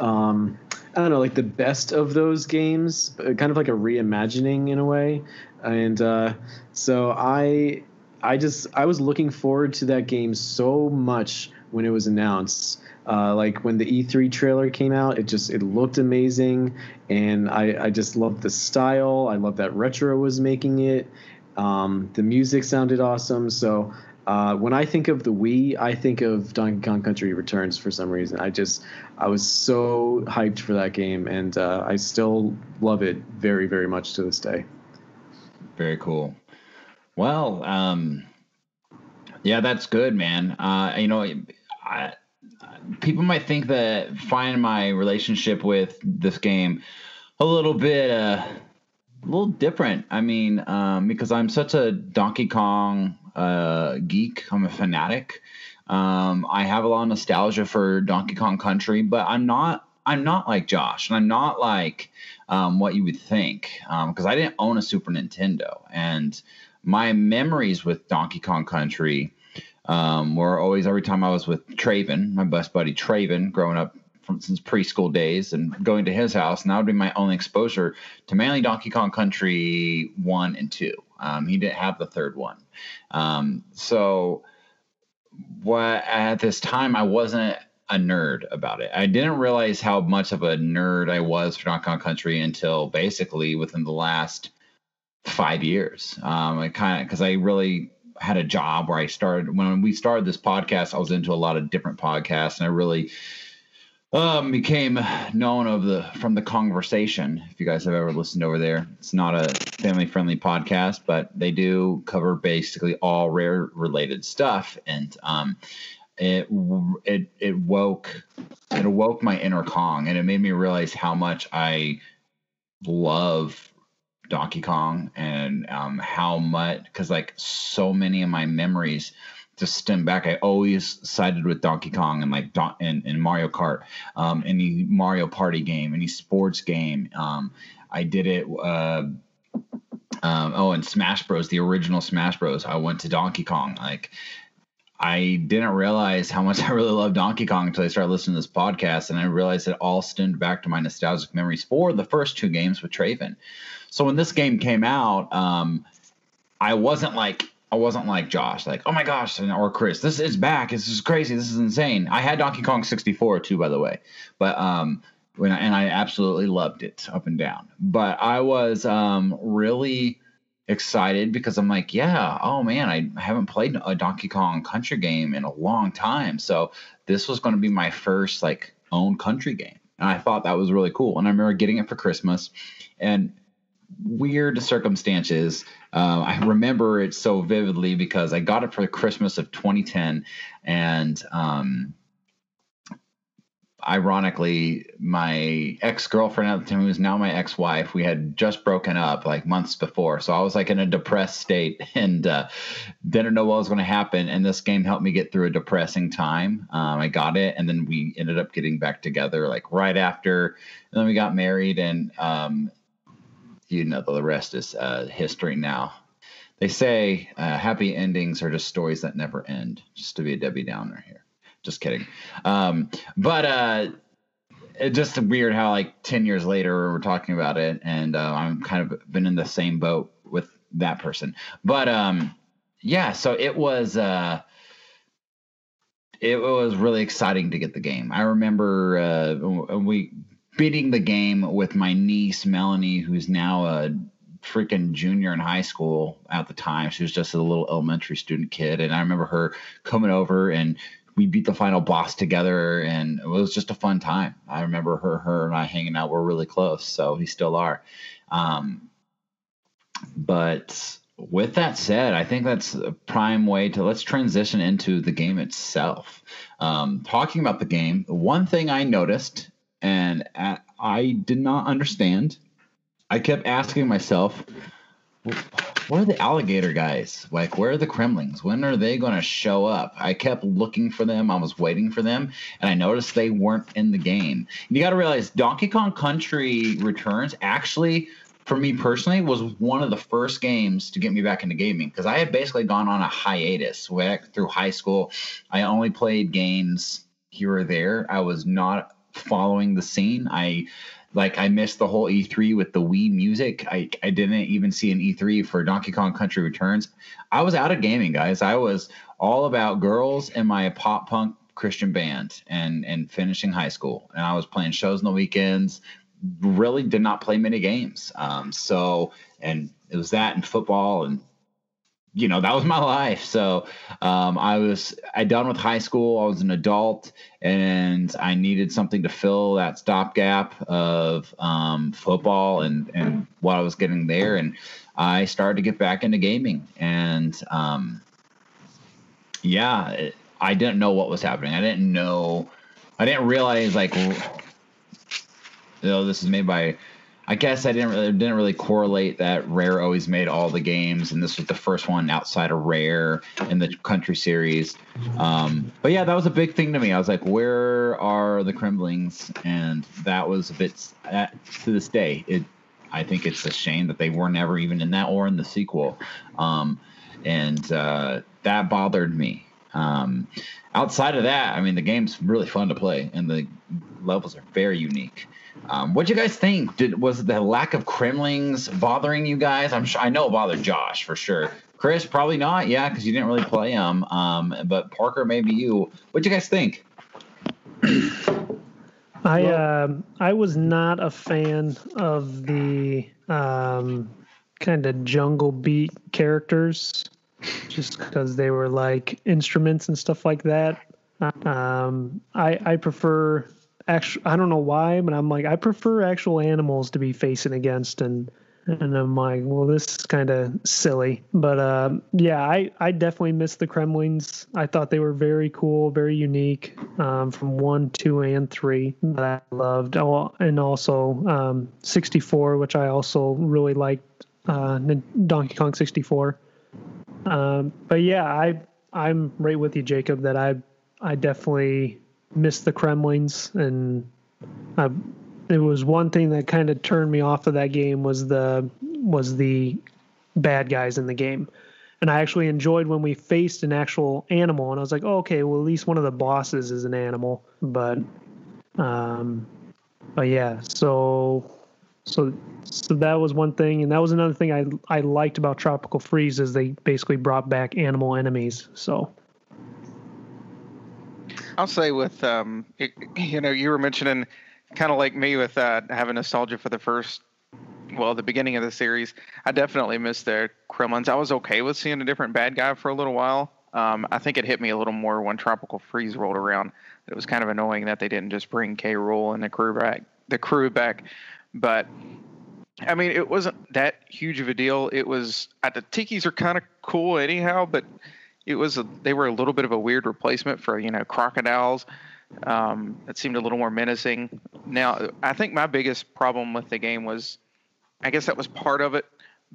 um, I don't know, like the best of those games, uh, kind of like a reimagining in a way. And uh, so I, I just I was looking forward to that game so much when it was announced. Uh, like when the E3 trailer came out, it just it looked amazing, and I I just loved the style. I love that Retro was making it. Um, the music sounded awesome. So uh, when I think of the Wii, I think of Donkey Kong Country Returns for some reason. I just I was so hyped for that game, and uh, I still love it very very much to this day. Very cool. Well, um, yeah, that's good, man. Uh, you know, I people might think that find my relationship with this game a little bit uh, a little different. I mean, um, because I'm such a Donkey Kong uh, geek, I'm a fanatic. Um, I have a lot of nostalgia for Donkey Kong Country, but I'm not. I'm not like Josh, and I'm not like um, what you would think, because um, I didn't own a Super Nintendo, and my memories with Donkey Kong Country um, where always every time I was with Traven, my best buddy Traven, growing up from since preschool days, and going to his house, and that would be my only exposure to mainly Donkey Kong Country one and two. Um, he didn't have the third one, um, so what at this time I wasn't a nerd about it. I didn't realize how much of a nerd I was for Donkey Kong Country until basically within the last five years. Um, I kind of because I really had a job where I started when we started this podcast. I was into a lot of different podcasts, and I really um, became known of the from the conversation. If you guys have ever listened over there, it's not a family friendly podcast, but they do cover basically all rare related stuff, and um, it it it woke it awoke my inner Kong, and it made me realize how much I love Donkey Kong and um, how much because like so many of my memories to stem back, I always sided with Donkey Kong and like Don- and, and Mario Kart, um, any Mario Party game, any sports game. Um, I did it. Uh, um, oh, and Smash Bros, the original Smash Bros. I went to Donkey Kong. Like, I didn't realize how much I really love Donkey Kong until I started listening to this podcast, and I realized it all stemmed back to my nostalgic memories for the first two games with Traven. So when this game came out, um, I wasn't like I wasn't like Josh, like, oh my gosh, or Chris, this is back. This is crazy. This is insane. I had Donkey Kong 64 too, by the way, but um, when I, and I absolutely loved it up and down. But I was um really excited because I'm like, yeah, oh man, I haven't played a Donkey Kong country game in a long time, so this was going to be my first like own country game, and I thought that was really cool. And I remember getting it for Christmas, and weird circumstances. Uh, I remember it so vividly because I got it for the Christmas of 2010, and um, ironically, my ex girlfriend at the time, who is now my ex wife, we had just broken up like months before. So I was like in a depressed state and uh, didn't know what was going to happen. And this game helped me get through a depressing time. Um, I got it, and then we ended up getting back together like right after. And then we got married, and um, you know the rest is uh, history now. They say uh, happy endings are just stories that never end. Just to be a Debbie Downer here. Just kidding. Um, but uh, just weird how like ten years later we're talking about it, and uh, I'm kind of been in the same boat with that person. But um, yeah, so it was. Uh, it was really exciting to get the game. I remember uh, we beating the game with my niece Melanie, who's now a freaking junior in high school at the time. She was just a little elementary student kid, and I remember her coming over and we beat the final boss together, and it was just a fun time. I remember her, her and I hanging out. We're really close, so we still are. Um, but with that said, I think that's a prime way to let's transition into the game itself. Um, talking about the game, one thing I noticed and I did not understand. I kept asking myself, where are the alligator guys? Like, where are the Kremlings? When are they going to show up? I kept looking for them. I was waiting for them, and I noticed they weren't in the game. You got to realize Donkey Kong Country Returns actually, for me personally, was one of the first games to get me back into gaming because I had basically gone on a hiatus through high school. I only played games here or there. I was not following the scene. I like I missed the whole E3 with the Wii music. I I didn't even see an E3 for Donkey Kong Country Returns. I was out of gaming, guys. I was all about girls and my pop punk Christian band and and finishing high school. And I was playing shows on the weekends. Really did not play many games. Um, so and it was that and football and you know that was my life. So um, i was i done with high school. I was an adult and i needed something to fill that stopgap of um, football and and what i was getting there. And i started to get back into gaming and um, yeah i didn't know what was happening. I didn't know i didn't realize like you know this is made by I guess I didn't really didn't really correlate that Rare always made all the games, and this was the first one outside of Rare in the Country series. Um, but yeah, that was a big thing to me. I was like, "Where are the Kremlings?" And that was a bit to this day. It, I think it's a shame that they were never even in that or in the sequel, um, and uh, that bothered me. Um, outside of that, I mean, the game's really fun to play, and the levels are very unique. Um, what do you guys think? Did was the lack of Kremlings bothering you guys? I'm sure I know it bothered Josh for sure. Chris, probably not. Yeah, because you didn't really play them. Um, but Parker, maybe you. What do you guys think? I uh, I was not a fan of the um, kind of jungle beat characters just because they were like instruments and stuff like that. Um, I I prefer actual. I don't know why, but I'm like I prefer actual animals to be facing against, and and I'm like, well, this is kind of silly. But uh, yeah, I I definitely miss the Kremlings. I thought they were very cool, very unique um, from one, two, and three that I loved. Oh, and also um, 64, which I also really liked. Uh, Donkey Kong 64. Um, but yeah, I I'm right with you, Jacob. That I I definitely miss the Kremlings, and I, it was one thing that kind of turned me off of that game was the was the bad guys in the game. And I actually enjoyed when we faced an actual animal, and I was like, oh, okay, well at least one of the bosses is an animal. But, um, but yeah, so so so that was one thing, and that was another thing I I liked about Tropical Freeze is they basically brought back animal enemies. So I'll say with um, it, you know, you were mentioning kind of like me with uh, having nostalgia for the first, well, the beginning of the series. I definitely missed the Kremlings. I was okay with seeing a different bad guy for a little while. Um, I think it hit me a little more when Tropical Freeze rolled around. It was kind of annoying that they didn't just bring K. Rool and the crew back. The crew back, but I mean, it wasn't that huge of a deal. It was the Tikis are kind of cool anyhow, but it was a, they were a little bit of a weird replacement for you know crocodiles. Um, it seemed a little more menacing. Now, I think my biggest problem with the game was, I guess that was part of it,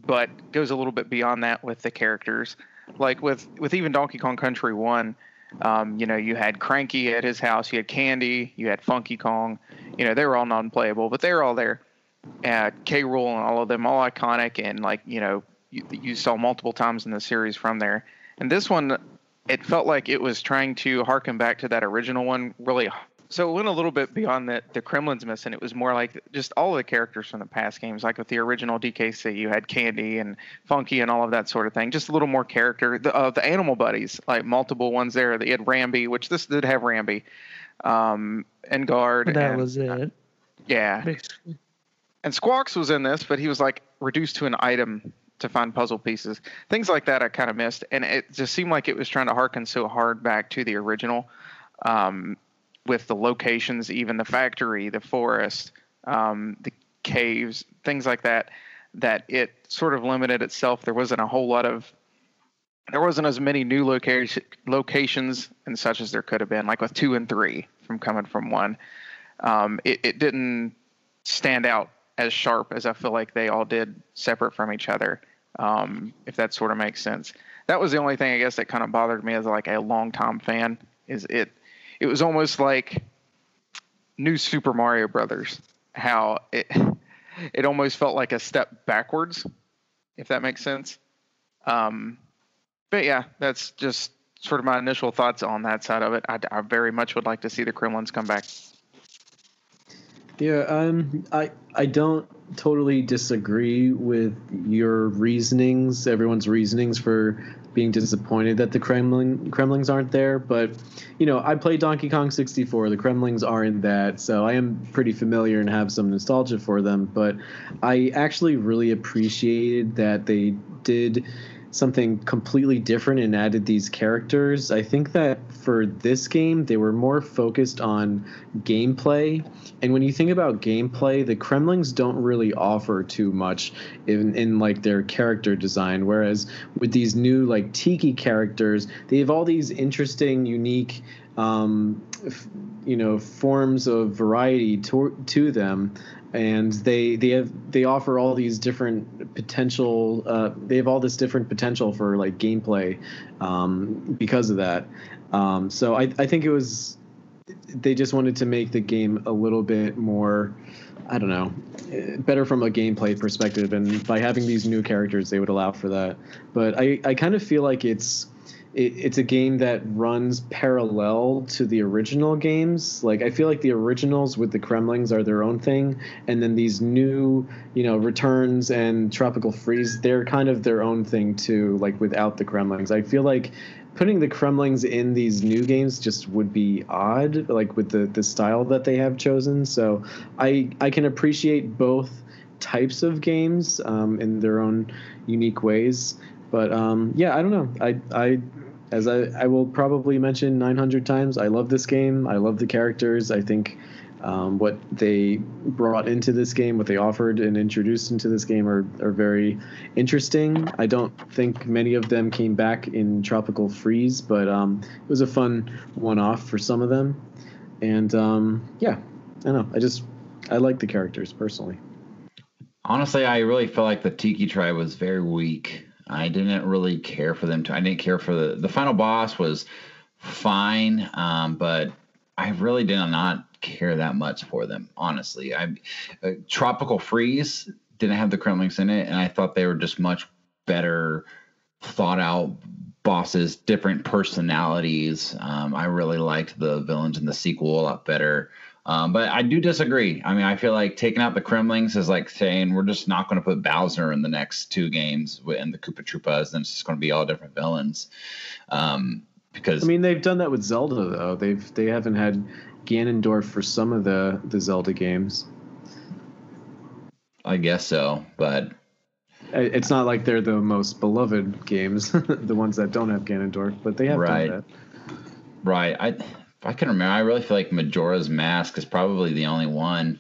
but goes a little bit beyond that with the characters. Like with with even Donkey Kong Country One, um, you know, you had Cranky at his house, you had Candy, you had Funky Kong. You know, they were all non-playable, but they were all there uh, K. Rool and all of them, all iconic, and like you know, you, you saw multiple times in the series from there. And this one, it felt like it was trying to harken back to that original one really. So it went a little bit beyond the the Kremlings missing. It was more like just all of the characters from the past games, like with the original DKC, you had Candy and Funky and all of that sort of thing. Just a little more character. The, uh, the animal buddies, like multiple ones there. They had Rambi, which this did have Rambi, um, Enguarde. That and, was it. Uh, yeah. Basically and Squawks was in this, but he was like reduced to an item to find puzzle pieces. Things like that I kind of missed, and it just seemed like it was trying to harken so hard back to the original, um, with the locations, even the factory, the forest, um, the caves, things like that. That it sort of limited itself. There wasn't a whole lot of there wasn't as many new location, locations and such as there could have been, like with two and three from coming from one. Um, it, it, didn't stand out as sharp as I feel like they all did separate from each other. Um, if that sort of makes sense. That was the only thing I guess that kind of bothered me as like a longtime fan. Is it? It was almost like new Super Mario Brothers. How it it almost felt like a step backwards, if that makes sense. Um, but yeah, that's just sort of my initial thoughts on that side of it. I, I very much would like to see the Kremlings come back. Yeah, um, I I don't totally disagree with your reasonings, everyone's reasonings for being disappointed that the Kremlin Kremlings aren't there. But you know, I played Donkey Kong 64. The Kremlings are in that, so I am pretty familiar and have some nostalgia for them. But I actually really appreciated that they did something completely different and added these characters. I think that for this game, they were more focused on gameplay. And when you think about gameplay, the Kremlings don't really offer too much in, in like their character design. Whereas with these new like Tiki characters, they have all these interesting, unique um, f- you know forms of variety to, to them and they they have they offer all these different potential uh, they have all this different potential for like gameplay um, because of that. Um, so I, I think it was they just wanted to make the game a little bit more I don't know better from a gameplay perspective. And by having these new characters they would allow for that. But I, I kind of feel like it's it, it's a game that runs parallel to the original games. Like I feel like the originals with the Kremlings are their own thing, and then these new, you know, Returns and Tropical Freeze, they're kind of their own thing too. Like without the Kremlings, I feel like putting the Kremlings in these new games just would be odd, like with the the style that they have chosen. So I I can appreciate both types of games um, in their own unique ways. But um, yeah, I don't know. I I as I, I will probably mention 900 times. I love this game. I love the characters. I think um, what they brought into this game, what they offered and introduced into this game, are, are very interesting. I don't think many of them came back in Tropical Freeze, but um, it was a fun one off for some of them. And um, yeah, I don't know. I just, I like the characters personally. Honestly, I really feel like the Tiki tribe was very weak. I didn't really care for them. To, I didn't care for the the final boss was fine, um, but I really did not care that much for them. Honestly, I uh, Tropical Freeze didn't have the Kremlings in it, and I thought they were just much better thought out bosses, different personalities. Um, I really liked the villains in the sequel a lot better. Um, but I do disagree. I mean, I feel like taking out the Kremlings is like saying we're just not going to put Bowser in the next two games and the Koopa Troopas, and it's just going to be all different villains. Um, because I mean, they've done that with Zelda though. They've they haven't had Ganondorf for some of the the Zelda games. I guess so, but it's not like they're the most beloved games, the ones that don't have Ganondorf, but they have right. done that. Right. I I can remember. I really feel like Majora's Mask is probably the only one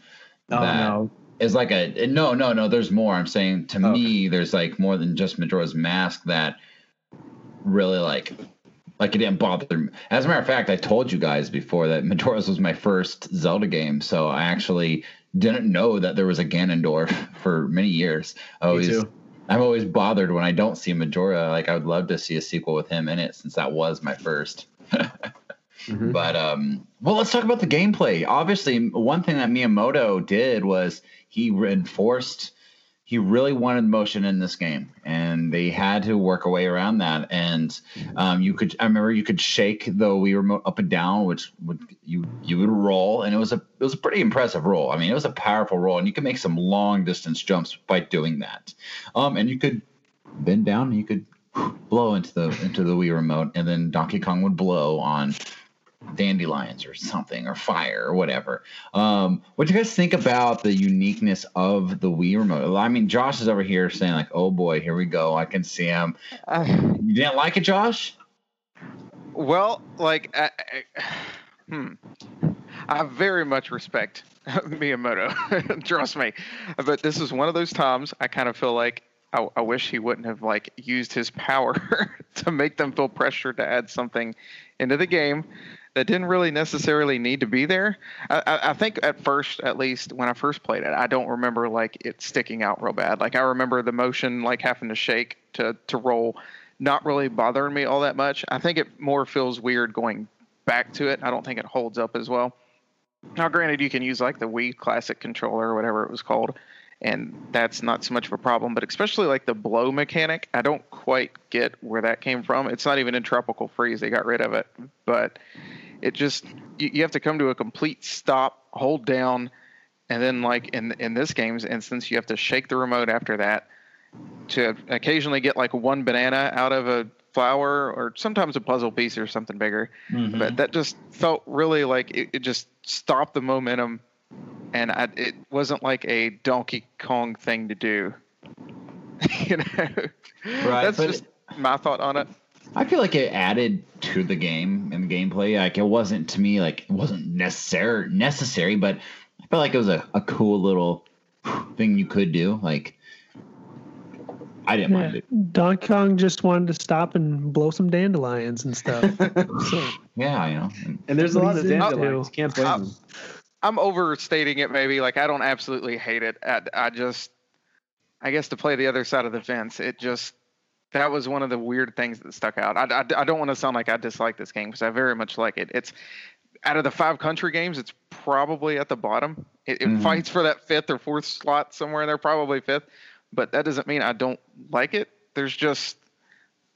oh, that no. is like a no, no, no. There's more. I'm saying to oh, okay. me, there's like more than just Majora's Mask that really like like it didn't bother me. As a matter of fact, I told you guys before that Majora's was my first Zelda game, so I actually didn't know that there was a Ganondorf for many years. I always, me too. I'm always bothered when I don't see Majora. Like I would love to see a sequel with him in it, since that was my first. Mm-hmm. But um, well, let's talk about the gameplay. Obviously, one thing that Miyamoto did was he reinforced. He really wanted motion in this game, and they had to work a way around that. And um, you could, I remember, you could shake the Wii remote up and down, which would you you would roll, and it was a it was a pretty impressive roll. I mean, it was a powerful roll, and you could make some long distance jumps by doing that. Um, and you could bend down, and you could blow into the into the Wii remote, and then Donkey Kong would blow on dandelions or something or fire or whatever. Um, what do you guys think about the uniqueness of the Wii remote? I mean, Josh is over here saying like, "Oh boy, here we go." I can see him. Uh, you didn't like it, Josh? Well, like, I, I, hmm. I very much respect Miyamoto. Trust me, but this is one of those times I kind of feel like I, I, wish he wouldn't have like used his power to make them feel pressure to add something into the game that didn't really necessarily need to be there. I, I, think at first, at least when I first played it, I don't remember like it sticking out real bad. Like I remember the motion, like having to shake to to roll, not really bothering me all that much. I think it more feels weird going back to it. I don't think it holds up as well. Now, granted, you can use like the Wii Classic controller or whatever it was called, and that's not so much of a problem. But especially like the blow mechanic, I don't quite get where that came from. It's not even in Tropical Freeze; they got rid of it, but it just you, you have to come to a complete stop, hold down, and then like in in this game's instance, you have to shake the remote after that to occasionally get like one banana out of a flower or sometimes a puzzle piece or something bigger. Mm-hmm. But that just felt really like it, it just stopped the momentum, and I, it wasn't like a Donkey Kong thing to do. you know, right? That's just my thought on it. I feel like it added to the game and the gameplay. Like it wasn't to me like it wasn't necessary necessary, but I felt like it was a, a cool little thing you could do. Like I didn't yeah. mind it. Donkey Kong just wanted to stop and blow some dandelions and stuff. so, yeah, you know. And there's a lot of dandelions. Can't blame I'm, them. I'm overstating it, maybe. Like I don't absolutely hate it. I, I just, I guess to play the other side of the fence, it just that was one of the weird things that stuck out. I, I, I don't want to sound like I dislike this game because I very much like it. It's out of the five country games, it's probably at the bottom. It, it mm-hmm. fights for that fifth or fourth slot somewhere in there, probably fifth. But that doesn't mean I don't like it. There's just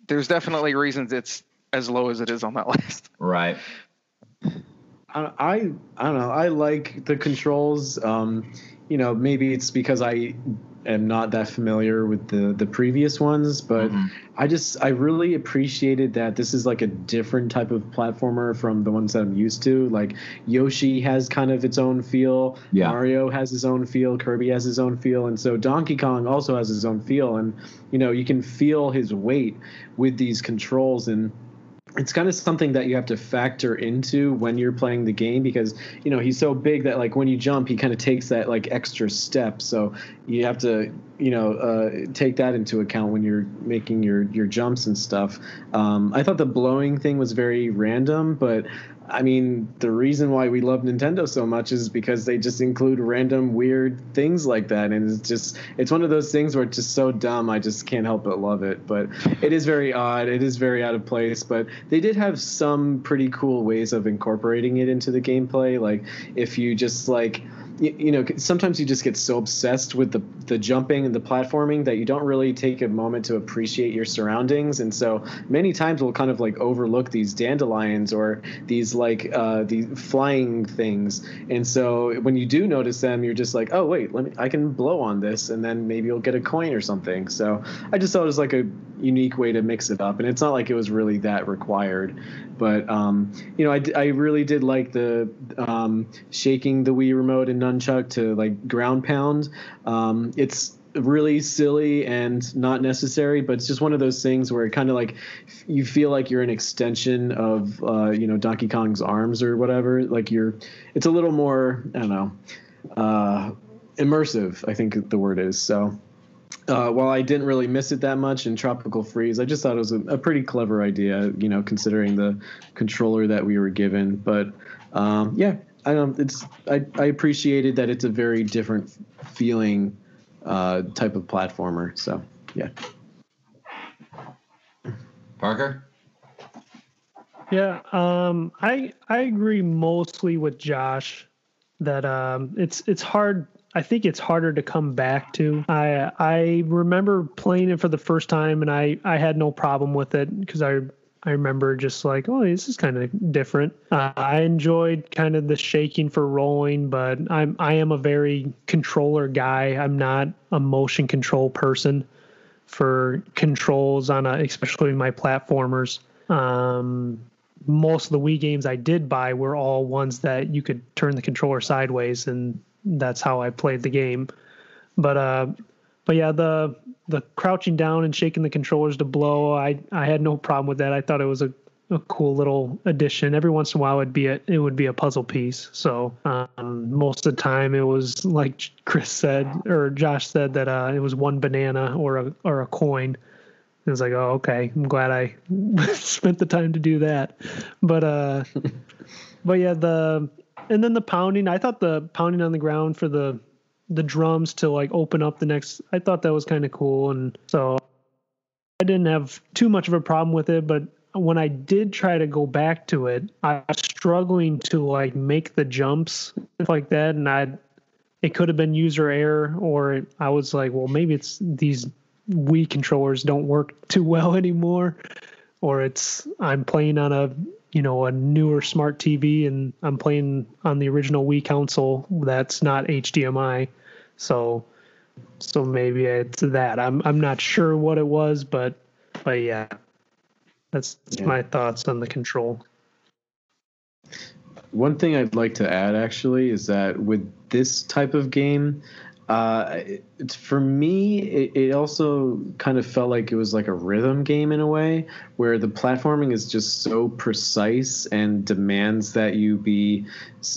there's definitely reasons it's as low as it is on that list. Right. I I, I don't know. I like the controls. Um, you know, maybe it's because I am not that familiar with the the previous ones, but Mhm. I just I really appreciated that this is like a different type of platformer from the ones that I'm used to. Like Yoshi has kind of its own feel, Yeah. Mario has his own feel, Kirby has his own feel, and so Donkey Kong also has his own feel. And you know you can feel his weight with these controls and it's kind of something that you have to factor into when you're playing the game because you know he's so big that like when you jump he kind of takes that like extra step. So you have to you know uh, take that into account when you're making your your jumps and stuff. Um, i thought the blowing thing was very random but I mean, the reason why we love Nintendo so much is because they just include random weird things like that, and it's just it's one of those things where it's just so dumb. I just can't help but love it. But it is very odd. It is very out of place. But they did have some pretty cool ways of incorporating it into the gameplay. Like if you just like you, you know sometimes you just get so obsessed with the the jumping and the platforming that you don't really take a moment to appreciate your surroundings. And so many times we'll kind of like overlook these dandelions or these like uh these flying things. And so when you do notice them you're just like oh wait let me i can blow on this and then maybe you'll get a coin or something. So i just thought it was like a unique way to mix it up. And it's not like it was really that required but um, you know, I, I really did like the um, shaking the Wii remote and nunchuck to like ground pound. Um, it's really silly and not necessary, but it's just one of those things where it kind of like you feel like you're an extension of uh, you know Donkey Kong's arms or whatever. Like you're, it's a little more I don't know, uh, immersive. I think the word is so. Uh, while I didn't really miss it that much in Tropical Freeze, I just thought it was a, a pretty clever idea, you know, considering the controller that we were given. But um, yeah, I don't. It's I, I appreciated that it's a very different feeling uh, type of platformer. So yeah, Parker? Yeah, um, I I agree mostly with Josh that um, it's it's hard. I think it's harder to come back to. I I remember playing it for the first time, and I I had no problem with it because I I remember just like, oh, this is kind of different. Uh, I enjoyed kind of the shaking for rolling, but I'm I am a very controller guy. I'm not a motion control person for controls on a, especially my platformers. Um, most of the Wii games I did buy were all ones that you could turn the controller sideways, and that's how I played the game. But uh, but yeah, the the crouching down and shaking the controllers to blow, I I had no problem with that. I thought it was a, a cool little addition. Every once in a while, it'd be a it would be a puzzle piece. So um, most of the time, it was like Chris said or Josh said that uh, it was one banana or a or a coin. It was like, oh, okay. I'm glad I spent the time to do that. But uh, but yeah, the and then the pounding. I thought the pounding on the ground for the the drums to like open up the next. I thought that was kind of cool, and so I didn't have too much of a problem with it. But when I did try to go back to it, I was struggling to like make the jumps like that, and I it could have been user error, or I was like, well, maybe it's these Wii controllers don't work too well anymore, or it's I'm playing on a you know a newer smart TV and I'm playing on the original Wii console that's not HDMI, so so maybe it's that. I'm I'm not sure what it was, but but yeah, that's Yeah. my thoughts on the control. One thing I'd like to add actually is that with this type of game, uh, it's for me, it, it also kind of felt like it was like a rhythm game in a way, where the platforming is just so precise and demands that you be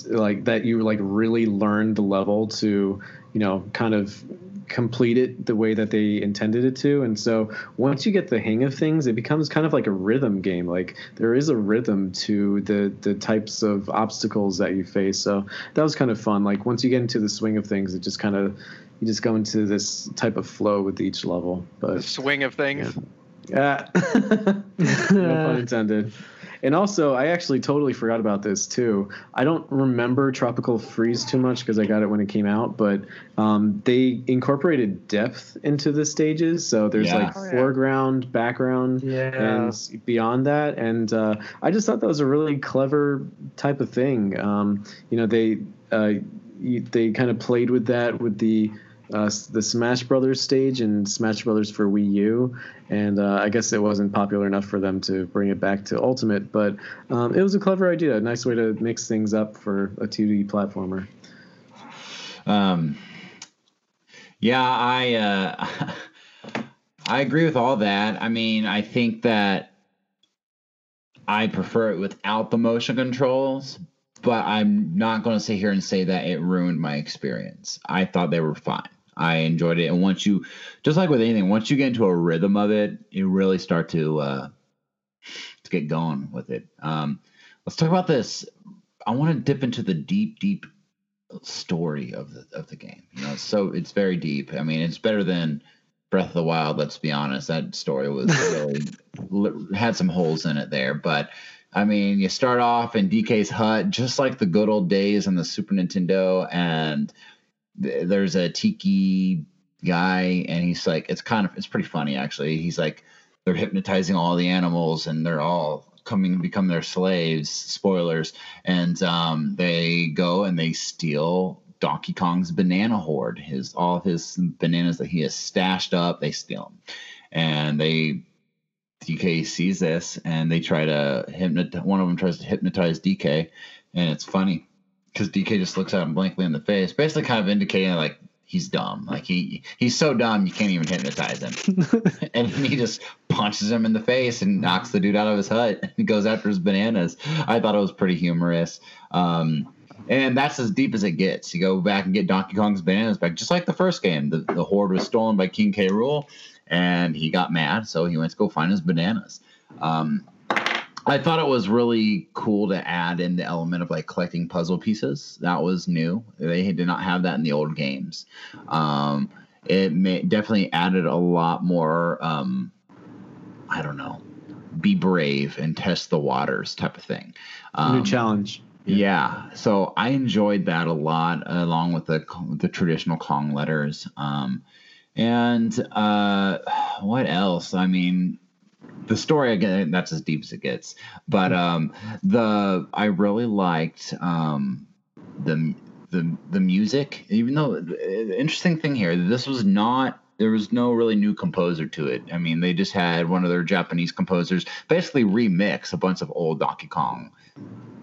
like that you like really learn the level to, you know, kind of complete it the way that they intended it to. And so once you get the hang of things, it becomes kind of like a rhythm game. Like there is a rhythm to the the types of obstacles that you face. So that was kind of fun. Like once you get into the swing of things, it just kind of you just go into this type of flow with each level. The But swing of things. yeah, no pun intended. And also, I actually totally forgot about this too. I don't remember Tropical Freeze too much because I got it when it came out, but um, they incorporated depth into the stages. So there's Yeah. like Oh, yeah. foreground, background, Yeah. and beyond that. And uh, I just thought that was a really clever type of thing. Um, you know, they uh, you, they kind of played with that with the uh, the Smash Brothers stage and Smash Brothers for Wii U, and uh, I guess it wasn't popular enough for them to bring it back to Ultimate. But um, it was a clever idea, a nice way to mix things up for a 2D platformer. Um, yeah, I uh, I agree with all that. I mean, I think that I prefer it without the motion controls, but I'm not going to sit here and say that it ruined my experience. I thought they were fine. I enjoyed it, and once you, just like with anything, once you get into a rhythm of it, you really start to uh, to get going with it. Um, let's talk about this. I want to dip into the deep, deep story of the of the game. You know, so it's very deep. I mean, it's better than Breath of the Wild. Let's be honest. That story was really had some holes in it there, but I mean, you start off in DK's hut, just like the good old days on the Super Nintendo, and there's a tiki guy, and he's like, it's kind of, it's pretty funny actually. He's like, they're hypnotizing all the animals, and they're all coming to become their slaves. Spoilers, and um, they go and they steal Donkey Kong's banana hoard. His all his bananas that he has stashed up, they steal them, and they DK sees this and they try to hypnotize. One of them tries to hypnotize DK, and it's funny because DK just looks at him blankly in the face, basically kind of indicating like he's dumb. Like he he's so dumb you can't even hypnotize him. and he just punches him in the face and knocks the dude out of his hut. He goes after his bananas. I thought it was pretty humorous. Um, and that's as deep as it gets. You go back and get Donkey Kong's bananas back, just like the first game. The, the hoard was stolen by King K. Rool, and he got mad, so he went to go find his bananas. Um, I thought it was really cool to add in the element of like collecting puzzle pieces. That was new. They did not have that in the old games. Um, it may, definitely added a lot more. Um, I don't know, be brave and test the waters type of thing. Um, new challenge. Yeah. yeah. so I enjoyed that a lot, along with the the traditional Kong letters. Um, and uh, what else? I mean, the story again that's as deep as it gets. But um, the I really liked um, the the the music. Even though the interesting thing here, this was not there was no really new composer to it. I mean, they just had one of their Japanese composers basically remix a bunch of old Donkey Kong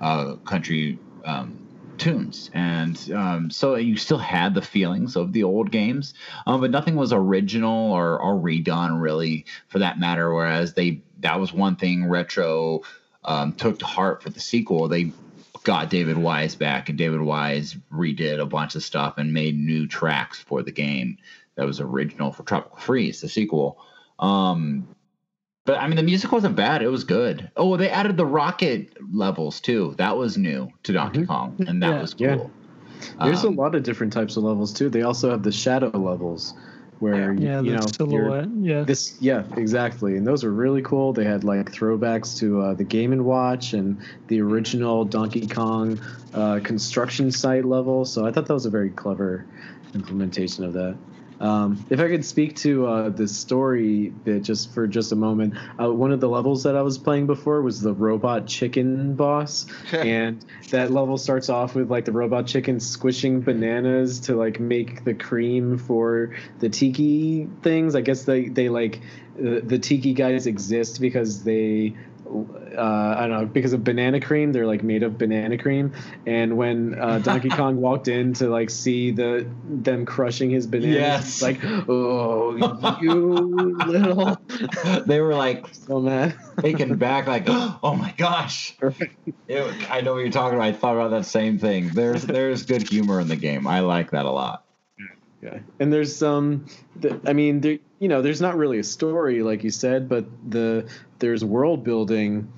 uh, country um, tunes, and um, so you still had the feelings of the old games, um, but nothing was original or, or redone really, for that matter. Whereas they that was one thing retro um, took to heart for the sequel. They got David Wise back, and David Wise redid a bunch of stuff and made new tracks for the game that was original for Tropical Freeze, the sequel. Um, but I mean, the music wasn't bad. It was good. Oh, they added the rocket levels too. That was new to Donkey mm-hmm. Kong, and that yeah, was cool. Yeah. There's um, a lot of different types of levels too. They also have the shadow levels, where yeah, you, you know silhouette. Yeah. This yeah, exactly. And those were really cool. They had like throwbacks to uh, the Game and Watch and the original Donkey Kong uh, construction site level. So I thought that was a very clever implementation of that. Um, if I could speak to uh, the story bit just for just a moment, uh, one of the levels that I was playing before was the robot chicken boss, and that level starts off with like the robot chicken squishing bananas to like make the cream for the tiki things. I guess they they like uh, the tiki guys exist because they uh, I don't know because of banana cream. They're like made of banana cream. And when uh, Donkey Kong walked in to like see the them crushing his bananas, yes. like oh you little. they were like so mad, taken back, like oh my gosh. It, I know what you're talking about. I thought about that same thing. There's there's good humor in the game. I like that a lot. Yeah, and there's some. Um, I mean, there you know, there's not really a story like you said, but the there's world building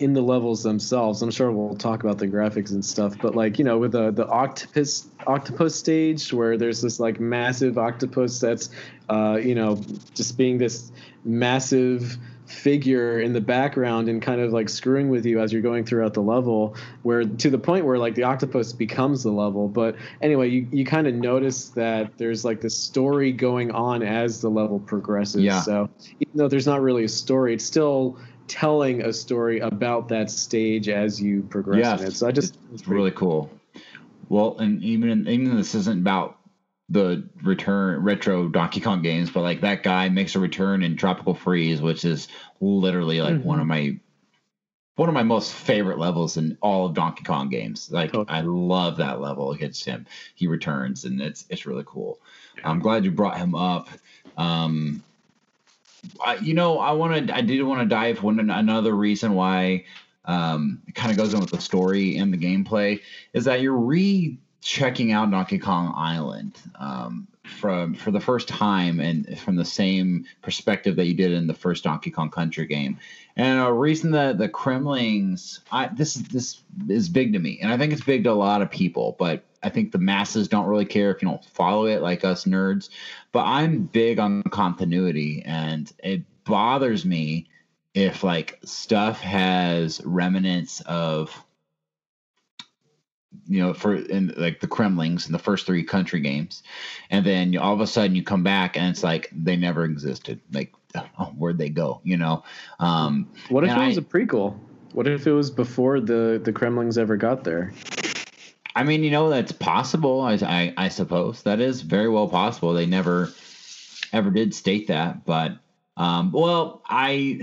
in the levels themselves. I'm sure we'll talk about the graphics and stuff, but like you know, with the the octopus octopus stage where there's this like massive octopus that's, uh, you know, just being this massive figure in the background and kind of like screwing with you as you're going throughout the level where to the point where like the octopus becomes the level. But anyway you, you kind of notice that there's like this story going on as the level progresses. Yeah. so even though there's not really a story it's still telling a story about that stage as you progress yeah, in it. So i just it's, it's really cool. Well and even even this isn't about the return retro Donkey Kong games, but like that guy makes a return in Tropical Freeze, which is literally like mm-hmm. one of my one of my most favorite levels in all of Donkey Kong games. Like okay. I love that level against him. He returns and it's it's really cool. Yeah. I'm glad you brought him up. Um, I, you know, I wanted I did want to dive one another reason why um, it kind of goes in with the story and the gameplay is that you're re checking out Donkey Kong Island um, from for the first time and from the same perspective that you did in the first Donkey Kong Country game. And a reason that the Kremlings, I, this this is big to me, and I think it's big to a lot of people, but I think the masses don't really care if you don't follow it like us nerds. But I'm big on continuity, and it bothers me if like stuff has remnants of you know, for in like the Kremlings in the first three country games, and then you, all of a sudden you come back and it's like they never existed. Like, oh, where'd they go? You know. Um, what if it was a prequel? What if it was before the the Kremlings ever got there? I mean, you know, that's possible. I, I, I suppose that is very well possible. They never ever did state that, but um, well, I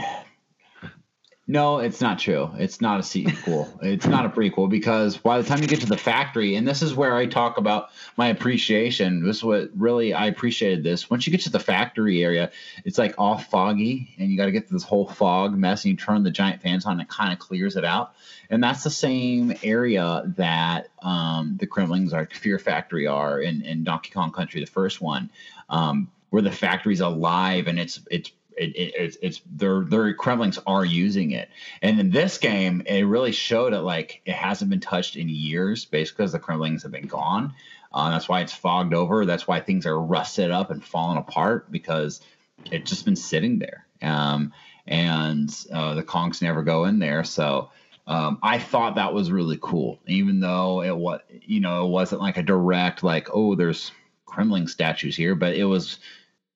no, it's not true. It's not a sequel. it's not a prequel because by the time you get to the factory, and this is where I talk about my appreciation. This is what really I appreciated this. Once you get to the factory area, it's like all foggy, and you got to get this whole fog mess, and you turn the giant fans on, and it kind of clears it out. And that's the same area that um, the Kremlings are, Fear Factory are in, in Donkey Kong Country, the first one, um, where the factory's alive and it's it's it, it, it's, it's their their Kremlings are using it, and in this game, it really showed it like it hasn't been touched in years, basically because the Kremlings have been gone. Uh, that's why it's fogged over. That's why things are rusted up and falling apart because it's just been sitting there. Um, and uh, the Kongs never go in there, so. Um, I thought that was really cool, even though it was, you know, it wasn't like a direct like, oh, there's Kremling statues here, but it was,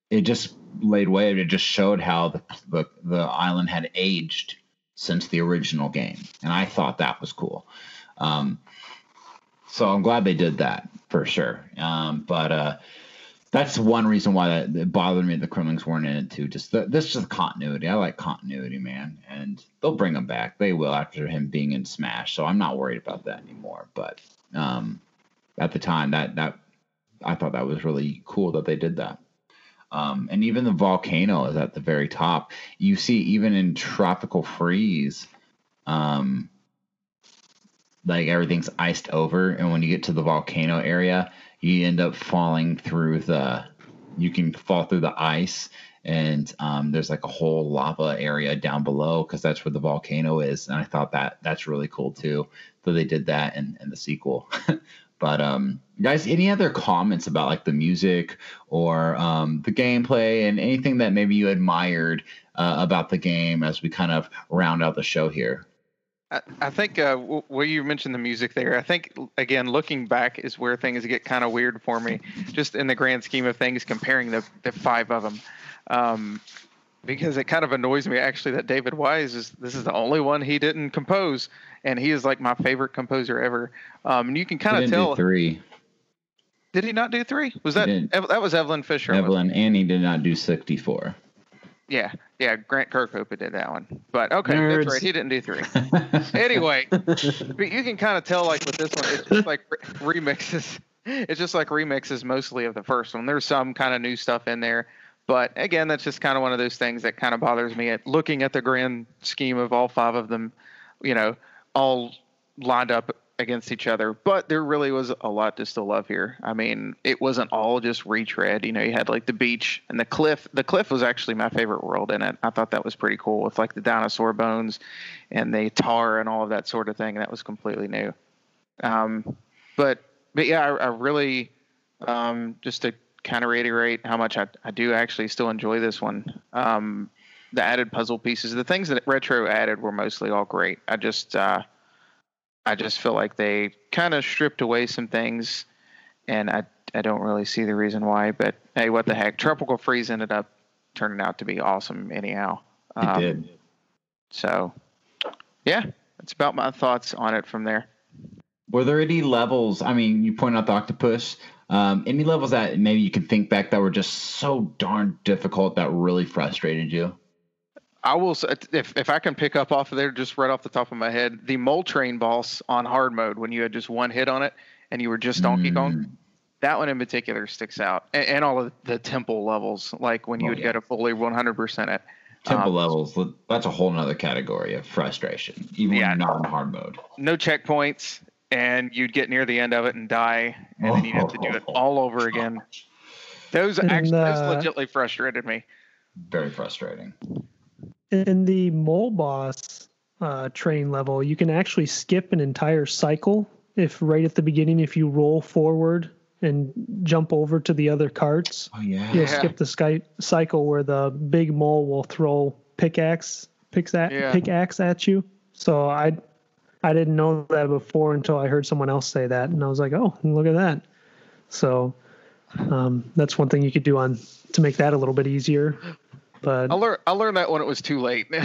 it just laid way. It just showed how the, the, the island had aged since the original game, and I thought that was cool. Um, so I'm glad they did that for sure. Um, but uh, that's one reason why that, it bothered me. The Kremlings weren't in it too. Just the, this is continuity. I like continuity, man, and they'll bring him back. They will after him being in Smash. So I'm not worried about that anymore. But um, at the time, that that I thought that was really cool that they did that. Um, and even the volcano is at the very top. You see, even in tropical freeze, um, like everything's iced over, and when you get to the volcano area, you end up falling through the. You can fall through the ice, and um, there's like a whole lava area down below because that's where the volcano is. And I thought that that's really cool too. So they did that in, in the sequel. But um, guys, any other comments about like the music or um, the gameplay and anything that maybe you admired uh, about the game as we kind of round out the show here? I, I think uh, where you mentioned the music there, I think again looking back is where things get kind of weird for me, just in the grand scheme of things, comparing the the five of them. Um, because it kind of annoys me actually that David Wise is this is the only one he didn't compose, and he is like my favorite composer ever. Um, and you can kind of tell three. Did he not do three? Was that that was Eveline Fischer? Eveline, and he did not do sixty four. Yeah, yeah. Grant Kirkhope did that one, but okay, Nerds. that's right. He didn't do three. anyway, but you can kind of tell like with this one, it's just like re- remixes. It's just like remixes mostly of the first one. There's some kind of new stuff in there. But again, that's just kind of one of those things that kind of bothers me at looking at the grand scheme of all five of them, you know, all lined up against each other. But there really was a lot to still love here. I mean, it wasn't all just retread. You know, you had like the beach and the cliff. The cliff was actually my favorite world in it. I thought that was pretty cool with like the dinosaur bones and the tar and all of that sort of thing. And that was completely new. Um, but but yeah, I, I really um, just to kind of reiterate how much I, I do actually still enjoy this one. Um, the added puzzle pieces, the things that retro added were mostly all great. I just uh, I just feel like they kind of stripped away some things, and I I don't really see the reason why. But hey, what the heck? Tropical Freeze ended up turning out to be awesome anyhow. Um, it did. So, yeah, that's about my thoughts on it from there. Were there any levels? I mean, you point out the octopus. Um, any levels that maybe you can think back that were just so darn difficult that really frustrated you? I will say, if if I can pick up off of there, just right off the top of my head, the Mole Train boss on hard mode when you had just one hit on it and you were just Donkey Mm. Kong. That one in particular sticks out, and, and all of the temple levels, like when you Oh, would yeah. get a fully 100% at Temple Um, levels, that's a whole nother category of frustration, even Yeah. when you're not in hard mode. no checkpoints, and you'd get near the end of it and die, and then you'd have to do it all over again. Those And, actually, those uh, legitly frustrated me. Very frustrating. In the mole boss uh, train level, you can actually skip an entire cycle if right at the beginning, if you roll forward and jump over to the other carts, Oh yeah. you'll skip the sky cycle where the big mole will throw pickaxe pickaxe Yeah. pickaxe at you. So I I didn't know that before until I heard someone else say that, and I was like, oh, look at that. So um, that's one thing you could do on to make that a little bit easier. But I learned I learned that when it was too late.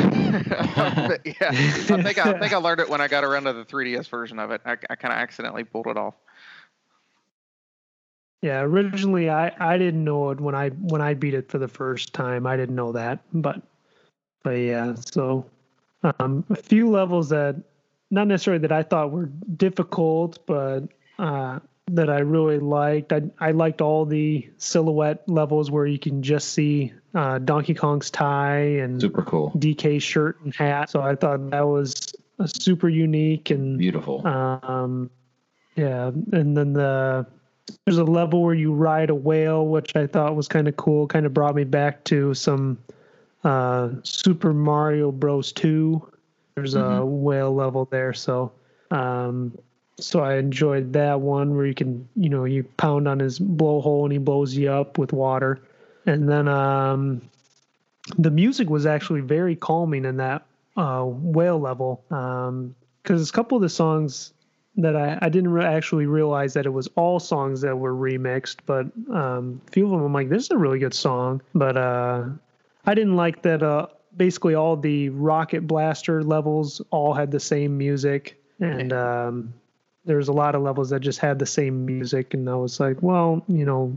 Yeah, I think I, I think I learned it when I got around to the 3DS version of it. I, I kind of accidentally pulled it off. Yeah, originally I, I didn't know it when I when I beat it for the first time. I didn't know that, but but yeah. So um, a few levels that not necessarily that I thought were difficult, but uh, that I really liked. I I liked all the silhouette levels where you can just see uh, Donkey Kong's tie and Super cool. DK shirt and hat. So I thought that was uh, super unique and Beautiful. um, yeah, and then the there's a level where you ride a whale, which I thought was kind of cool. Kind of brought me back to some uh, Super Mario Bros. Two. There's a Mhm. whale level there, so um, so I enjoyed that one where you can you know you pound on his blowhole and he blows you up with water, and then um, the music was actually very calming in that uh, whale level because a couple of the songs that I, I didn't re- actually realize that it was all songs that were remixed, but um, a few of them I'm like, this is a really good song. But uh, I didn't like that uh, basically all the Rocket Blaster levels all had the same music. And um, there was a lot of levels that just had the same music. And I was like, well, you know,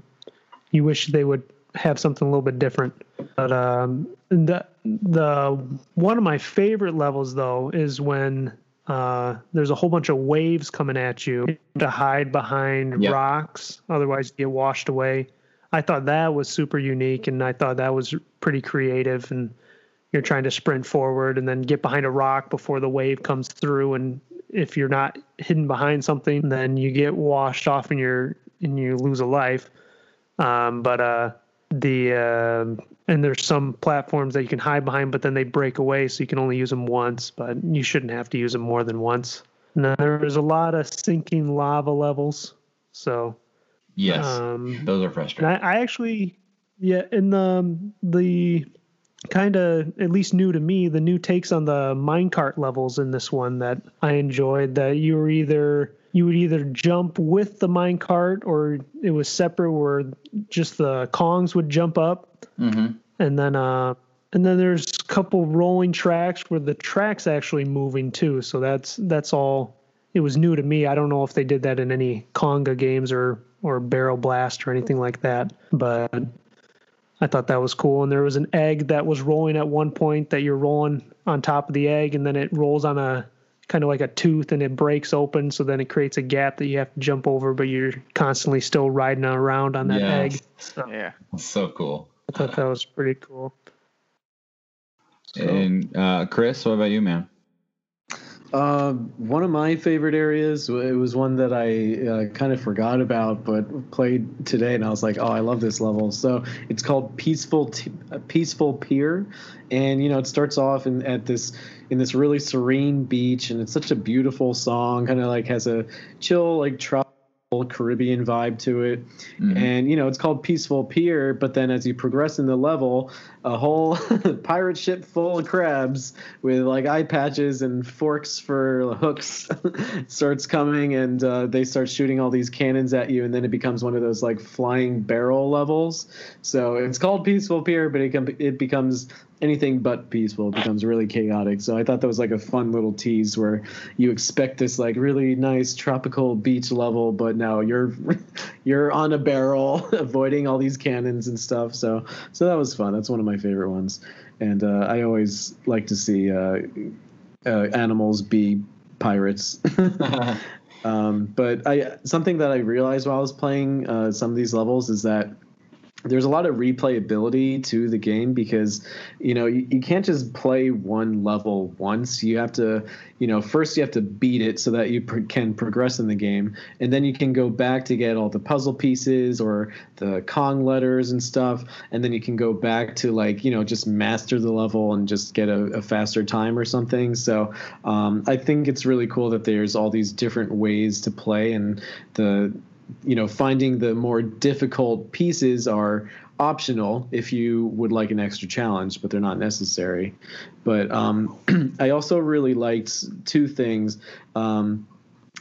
you wish they would have something a little bit different. But um, the the one of my favorite levels though is when uh, there's a whole bunch of waves coming at you to hide behind Yep. rocks, otherwise you get washed away. I thought that was super unique, and I thought that was pretty creative. And you're trying to sprint forward and then get behind a rock before the wave comes through, and if you're not hidden behind something, then you get washed off and you're and you lose a life. Um, but uh, the uh, and there's some platforms that you can hide behind, but then they break away, so you can only use them once. But you shouldn't have to use them more than once. And then there's a lot of sinking lava levels. So yes. um, Those are frustrating. I, I actually, yeah, in the the kind of at least new to me, the new takes on the minecart levels in this one that I enjoyed. That you were either you would either jump with the minecart or it was separate, where just the Kongs would jump up, hmm and then uh, and then there's a couple rolling tracks where the track's actually moving too. So that's that's all. It was new to me. I don't know if they did that in any Konga games or or Barrel Blast or anything like that, but I thought that was cool. And there was an egg that was rolling at one point that you're rolling on top of the egg, and then it rolls on a kind of like a tooth and it breaks open. So then it creates a gap that you have to jump over, but you're constantly still riding around on that Yes. egg. So Yeah. So cool. I thought that was pretty cool. So- And uh, Chris, what about you, man? Uh, one of my favorite areas. It was one that I uh, kind of forgot about, but played today, and I was like, "Oh, I love this level." So it's called Peaceful T- uh, Peaceful Pier, and you know it starts off in, at this in this really serene beach, and it's such a beautiful song. Kind of like has a chill, like tropical Caribbean vibe to it, Mhm. and you know it's called Peaceful Pier. But then as you progress in the level, a whole pirate ship full of crabs with like eye patches and forks for hooks starts coming and uh, they start shooting all these cannons at you and then it becomes one of those like flying barrel levels so it's called peaceful pier but it, it becomes anything but peaceful it becomes really chaotic. So I thought that was like a fun little tease where you expect this like really nice tropical beach level, but now you're you're on a barrel avoiding all these cannons and stuff. So so that was fun. That's one of my favorite ones, and uh, I always like to see uh, uh, animals be pirates. um, but I something that I realized while I was playing uh, some of these levels is that there's a lot of replayability to the game because you know you, you can't just play one level once. You have to you know first you have to beat it so that you pr- can progress in the game. And then you can go back to get all the puzzle pieces or the kong letters and stuff. And then you can go back to like you know just master the level and just get a, a faster time or something. So um, i think it's really cool that there's all these different ways to play and the you know finding the more difficult pieces are optional if you would like an extra challenge but they're not necessary. But um, i also really liked two things. Um,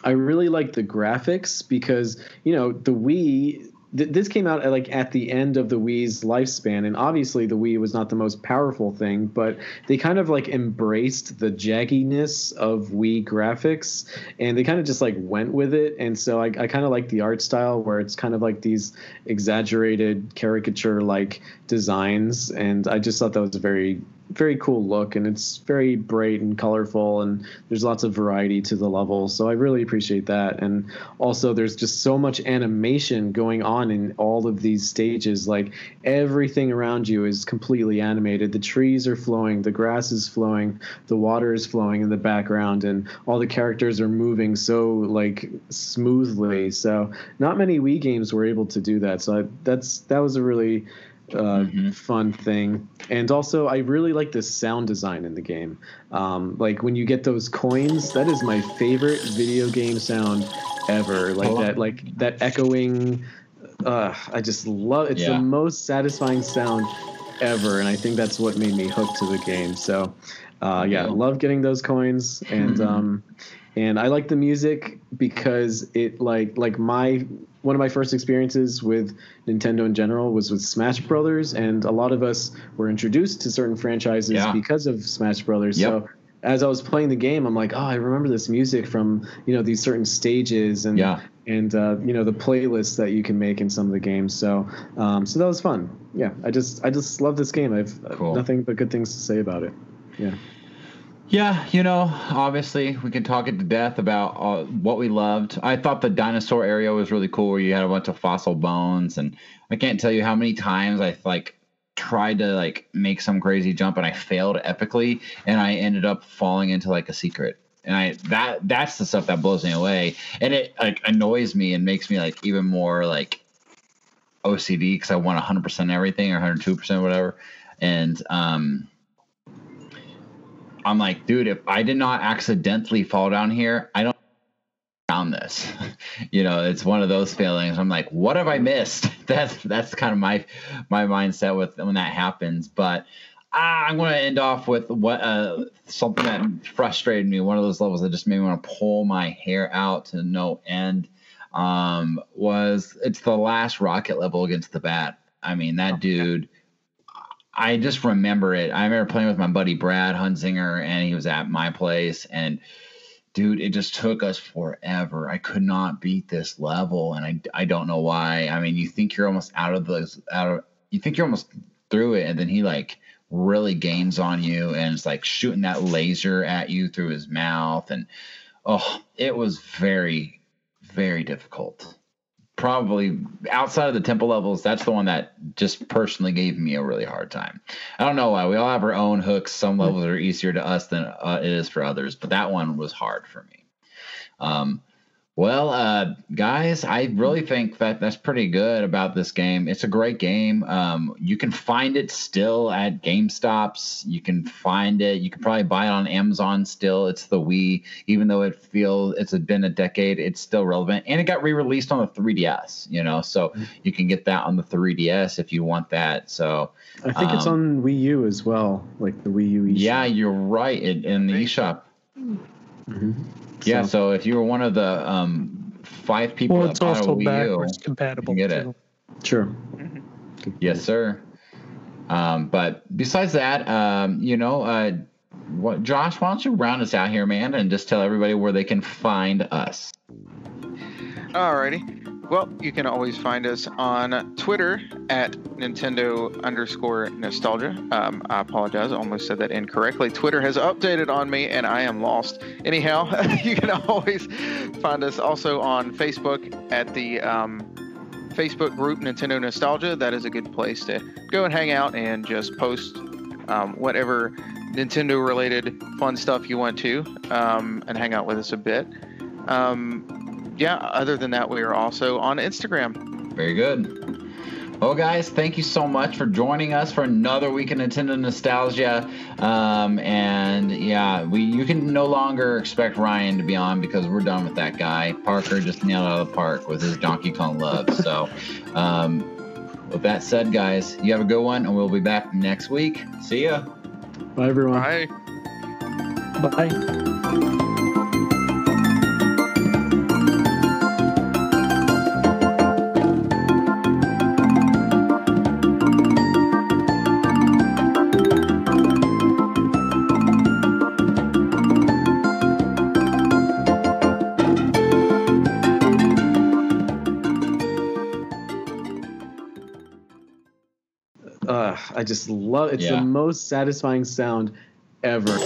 i really liked the graphics because you know the wii th- this came out at, like at the end of the Wii's lifespan, and obviously the Wii was not the most powerful thing, but they kind of like embraced the jagginess of Wii graphics, and they kind of just like went with it. And so I, I kind of like the art style where it's kind of like these exaggerated caricature like designs, and I just thought that was very very cool look and it's very bright and colorful and there's lots of variety to the levels so i really appreciate that. And also there's just so much animation going on in all of these stages like everything around you is completely animated. The trees are flowing the grass is flowing the water is flowing in the background and all the characters are moving so like smoothly. So not many wii games were able to do that so I, that's that was a really uh, Mhm. fun thing. And also, I really like the sound design in the game. Um, like when you get those coins, that is my favorite video game sound ever. Like that, like that echoing. Uh, I just love. It's Yeah. the most satisfying sound ever, and I think that's what made me hooked to the game. So, uh, yeah, love getting those coins, and um, and I like the music because it like like my one of my first experiences with Nintendo in general was with Smash Brothers, and a lot of us were introduced to certain franchises Yeah. because of Smash Brothers. Yep. So as I was playing the game, I'm like, oh, I remember this music from you know these certain stages and Yeah. and uh, you know the playlists that you can make in some of the games. So um, so that was fun. Yeah, I just I just love this game. I've uh, Cool. nothing but good things to say about it. Yeah. Yeah, you know, obviously we can talk it to death about uh, what we loved. I thought the dinosaur area was really cool, where you had a bunch of fossil bones, and I can't tell you how many times I like tried to like make some crazy jump and I failed epically, and I ended up falling into like a secret. And I that that's the stuff that blows me away, and it like annoys me and makes me like even more like OCD because I want 100% everything or 102% whatever, and um. I'm like, dude, if I did not accidentally fall down here, I don't found this. you know, it's one of those feelings. I'm like, what have I missed? That's that's kind of my my mindset with when that happens. But ah, I'm going to end off with what uh, something that frustrated me. One of those levels that just made me want to pull my hair out to no end. Um, was it's the last rocket level against the bat. I mean, that dude. I just remember it. I remember playing with my buddy Brad Hunzinger, and he was at my place. And dude, it just took us forever. I could not beat this level, and I, I don't know why. I mean, you think you're almost out of those out of you think you're almost through it, and then he like really gains on you, and it's like shooting that laser at you through his mouth, and oh, it was very very difficult probably outside of the temple levels, that's the one that just personally gave me a really hard time. I don't know why. We all have our own hooks. Some levels are easier to us than uh, it is for others, but that one was hard for me. Um, well, uh, guys, I really think that that's pretty good about this game. It's a great game. Um, you can find it still at GameStops. You can find it. You can probably buy it on Amazon still. It's the Wii, even though it feels it's been a decade. It's still relevant, and it got re-released on the 3DS. You know, so you can get that on the 3DS if you want that. So I think it's Um, on Wii U as well, like the Wii U. eShop. yeah, you're right. It, in the eShop. Mhm. Yeah, So- so if you were one of the um, five people Well, that it's bought a also Wii U, backwards compatible. get it. too. Sure. Yes, sir. Um, but besides that, um, you know, uh, what, Josh, why don't you round us out here, man, and just tell everybody where they can find us. Alrighty. Well, you can always find us on Twitter at Nintendo underscore nostalgia. Um, I apologize, I almost said that incorrectly. Twitter has updated on me and I am lost. Anyhow, you can always find us also on Facebook at the um, Facebook group Nintendo Nostalgia. That is a good place to go and hang out and just post um, whatever Nintendo related fun stuff you want to um, and hang out with us a bit. Um, yeah, other than that, we are also on Instagram. Very good. Well, guys, thank you so much for joining us for another week of Nintendo nostalgia. Um, and yeah, we you can no longer expect Ryan to be on because we're done with that guy. Parker just nailed out of the park with his Donkey Kong love. So, um, with that said, guys, you have a good one, and we'll be back next week. See ya. Bye, everyone. Bye. Bye. I just love it's Yeah. the most satisfying sound ever.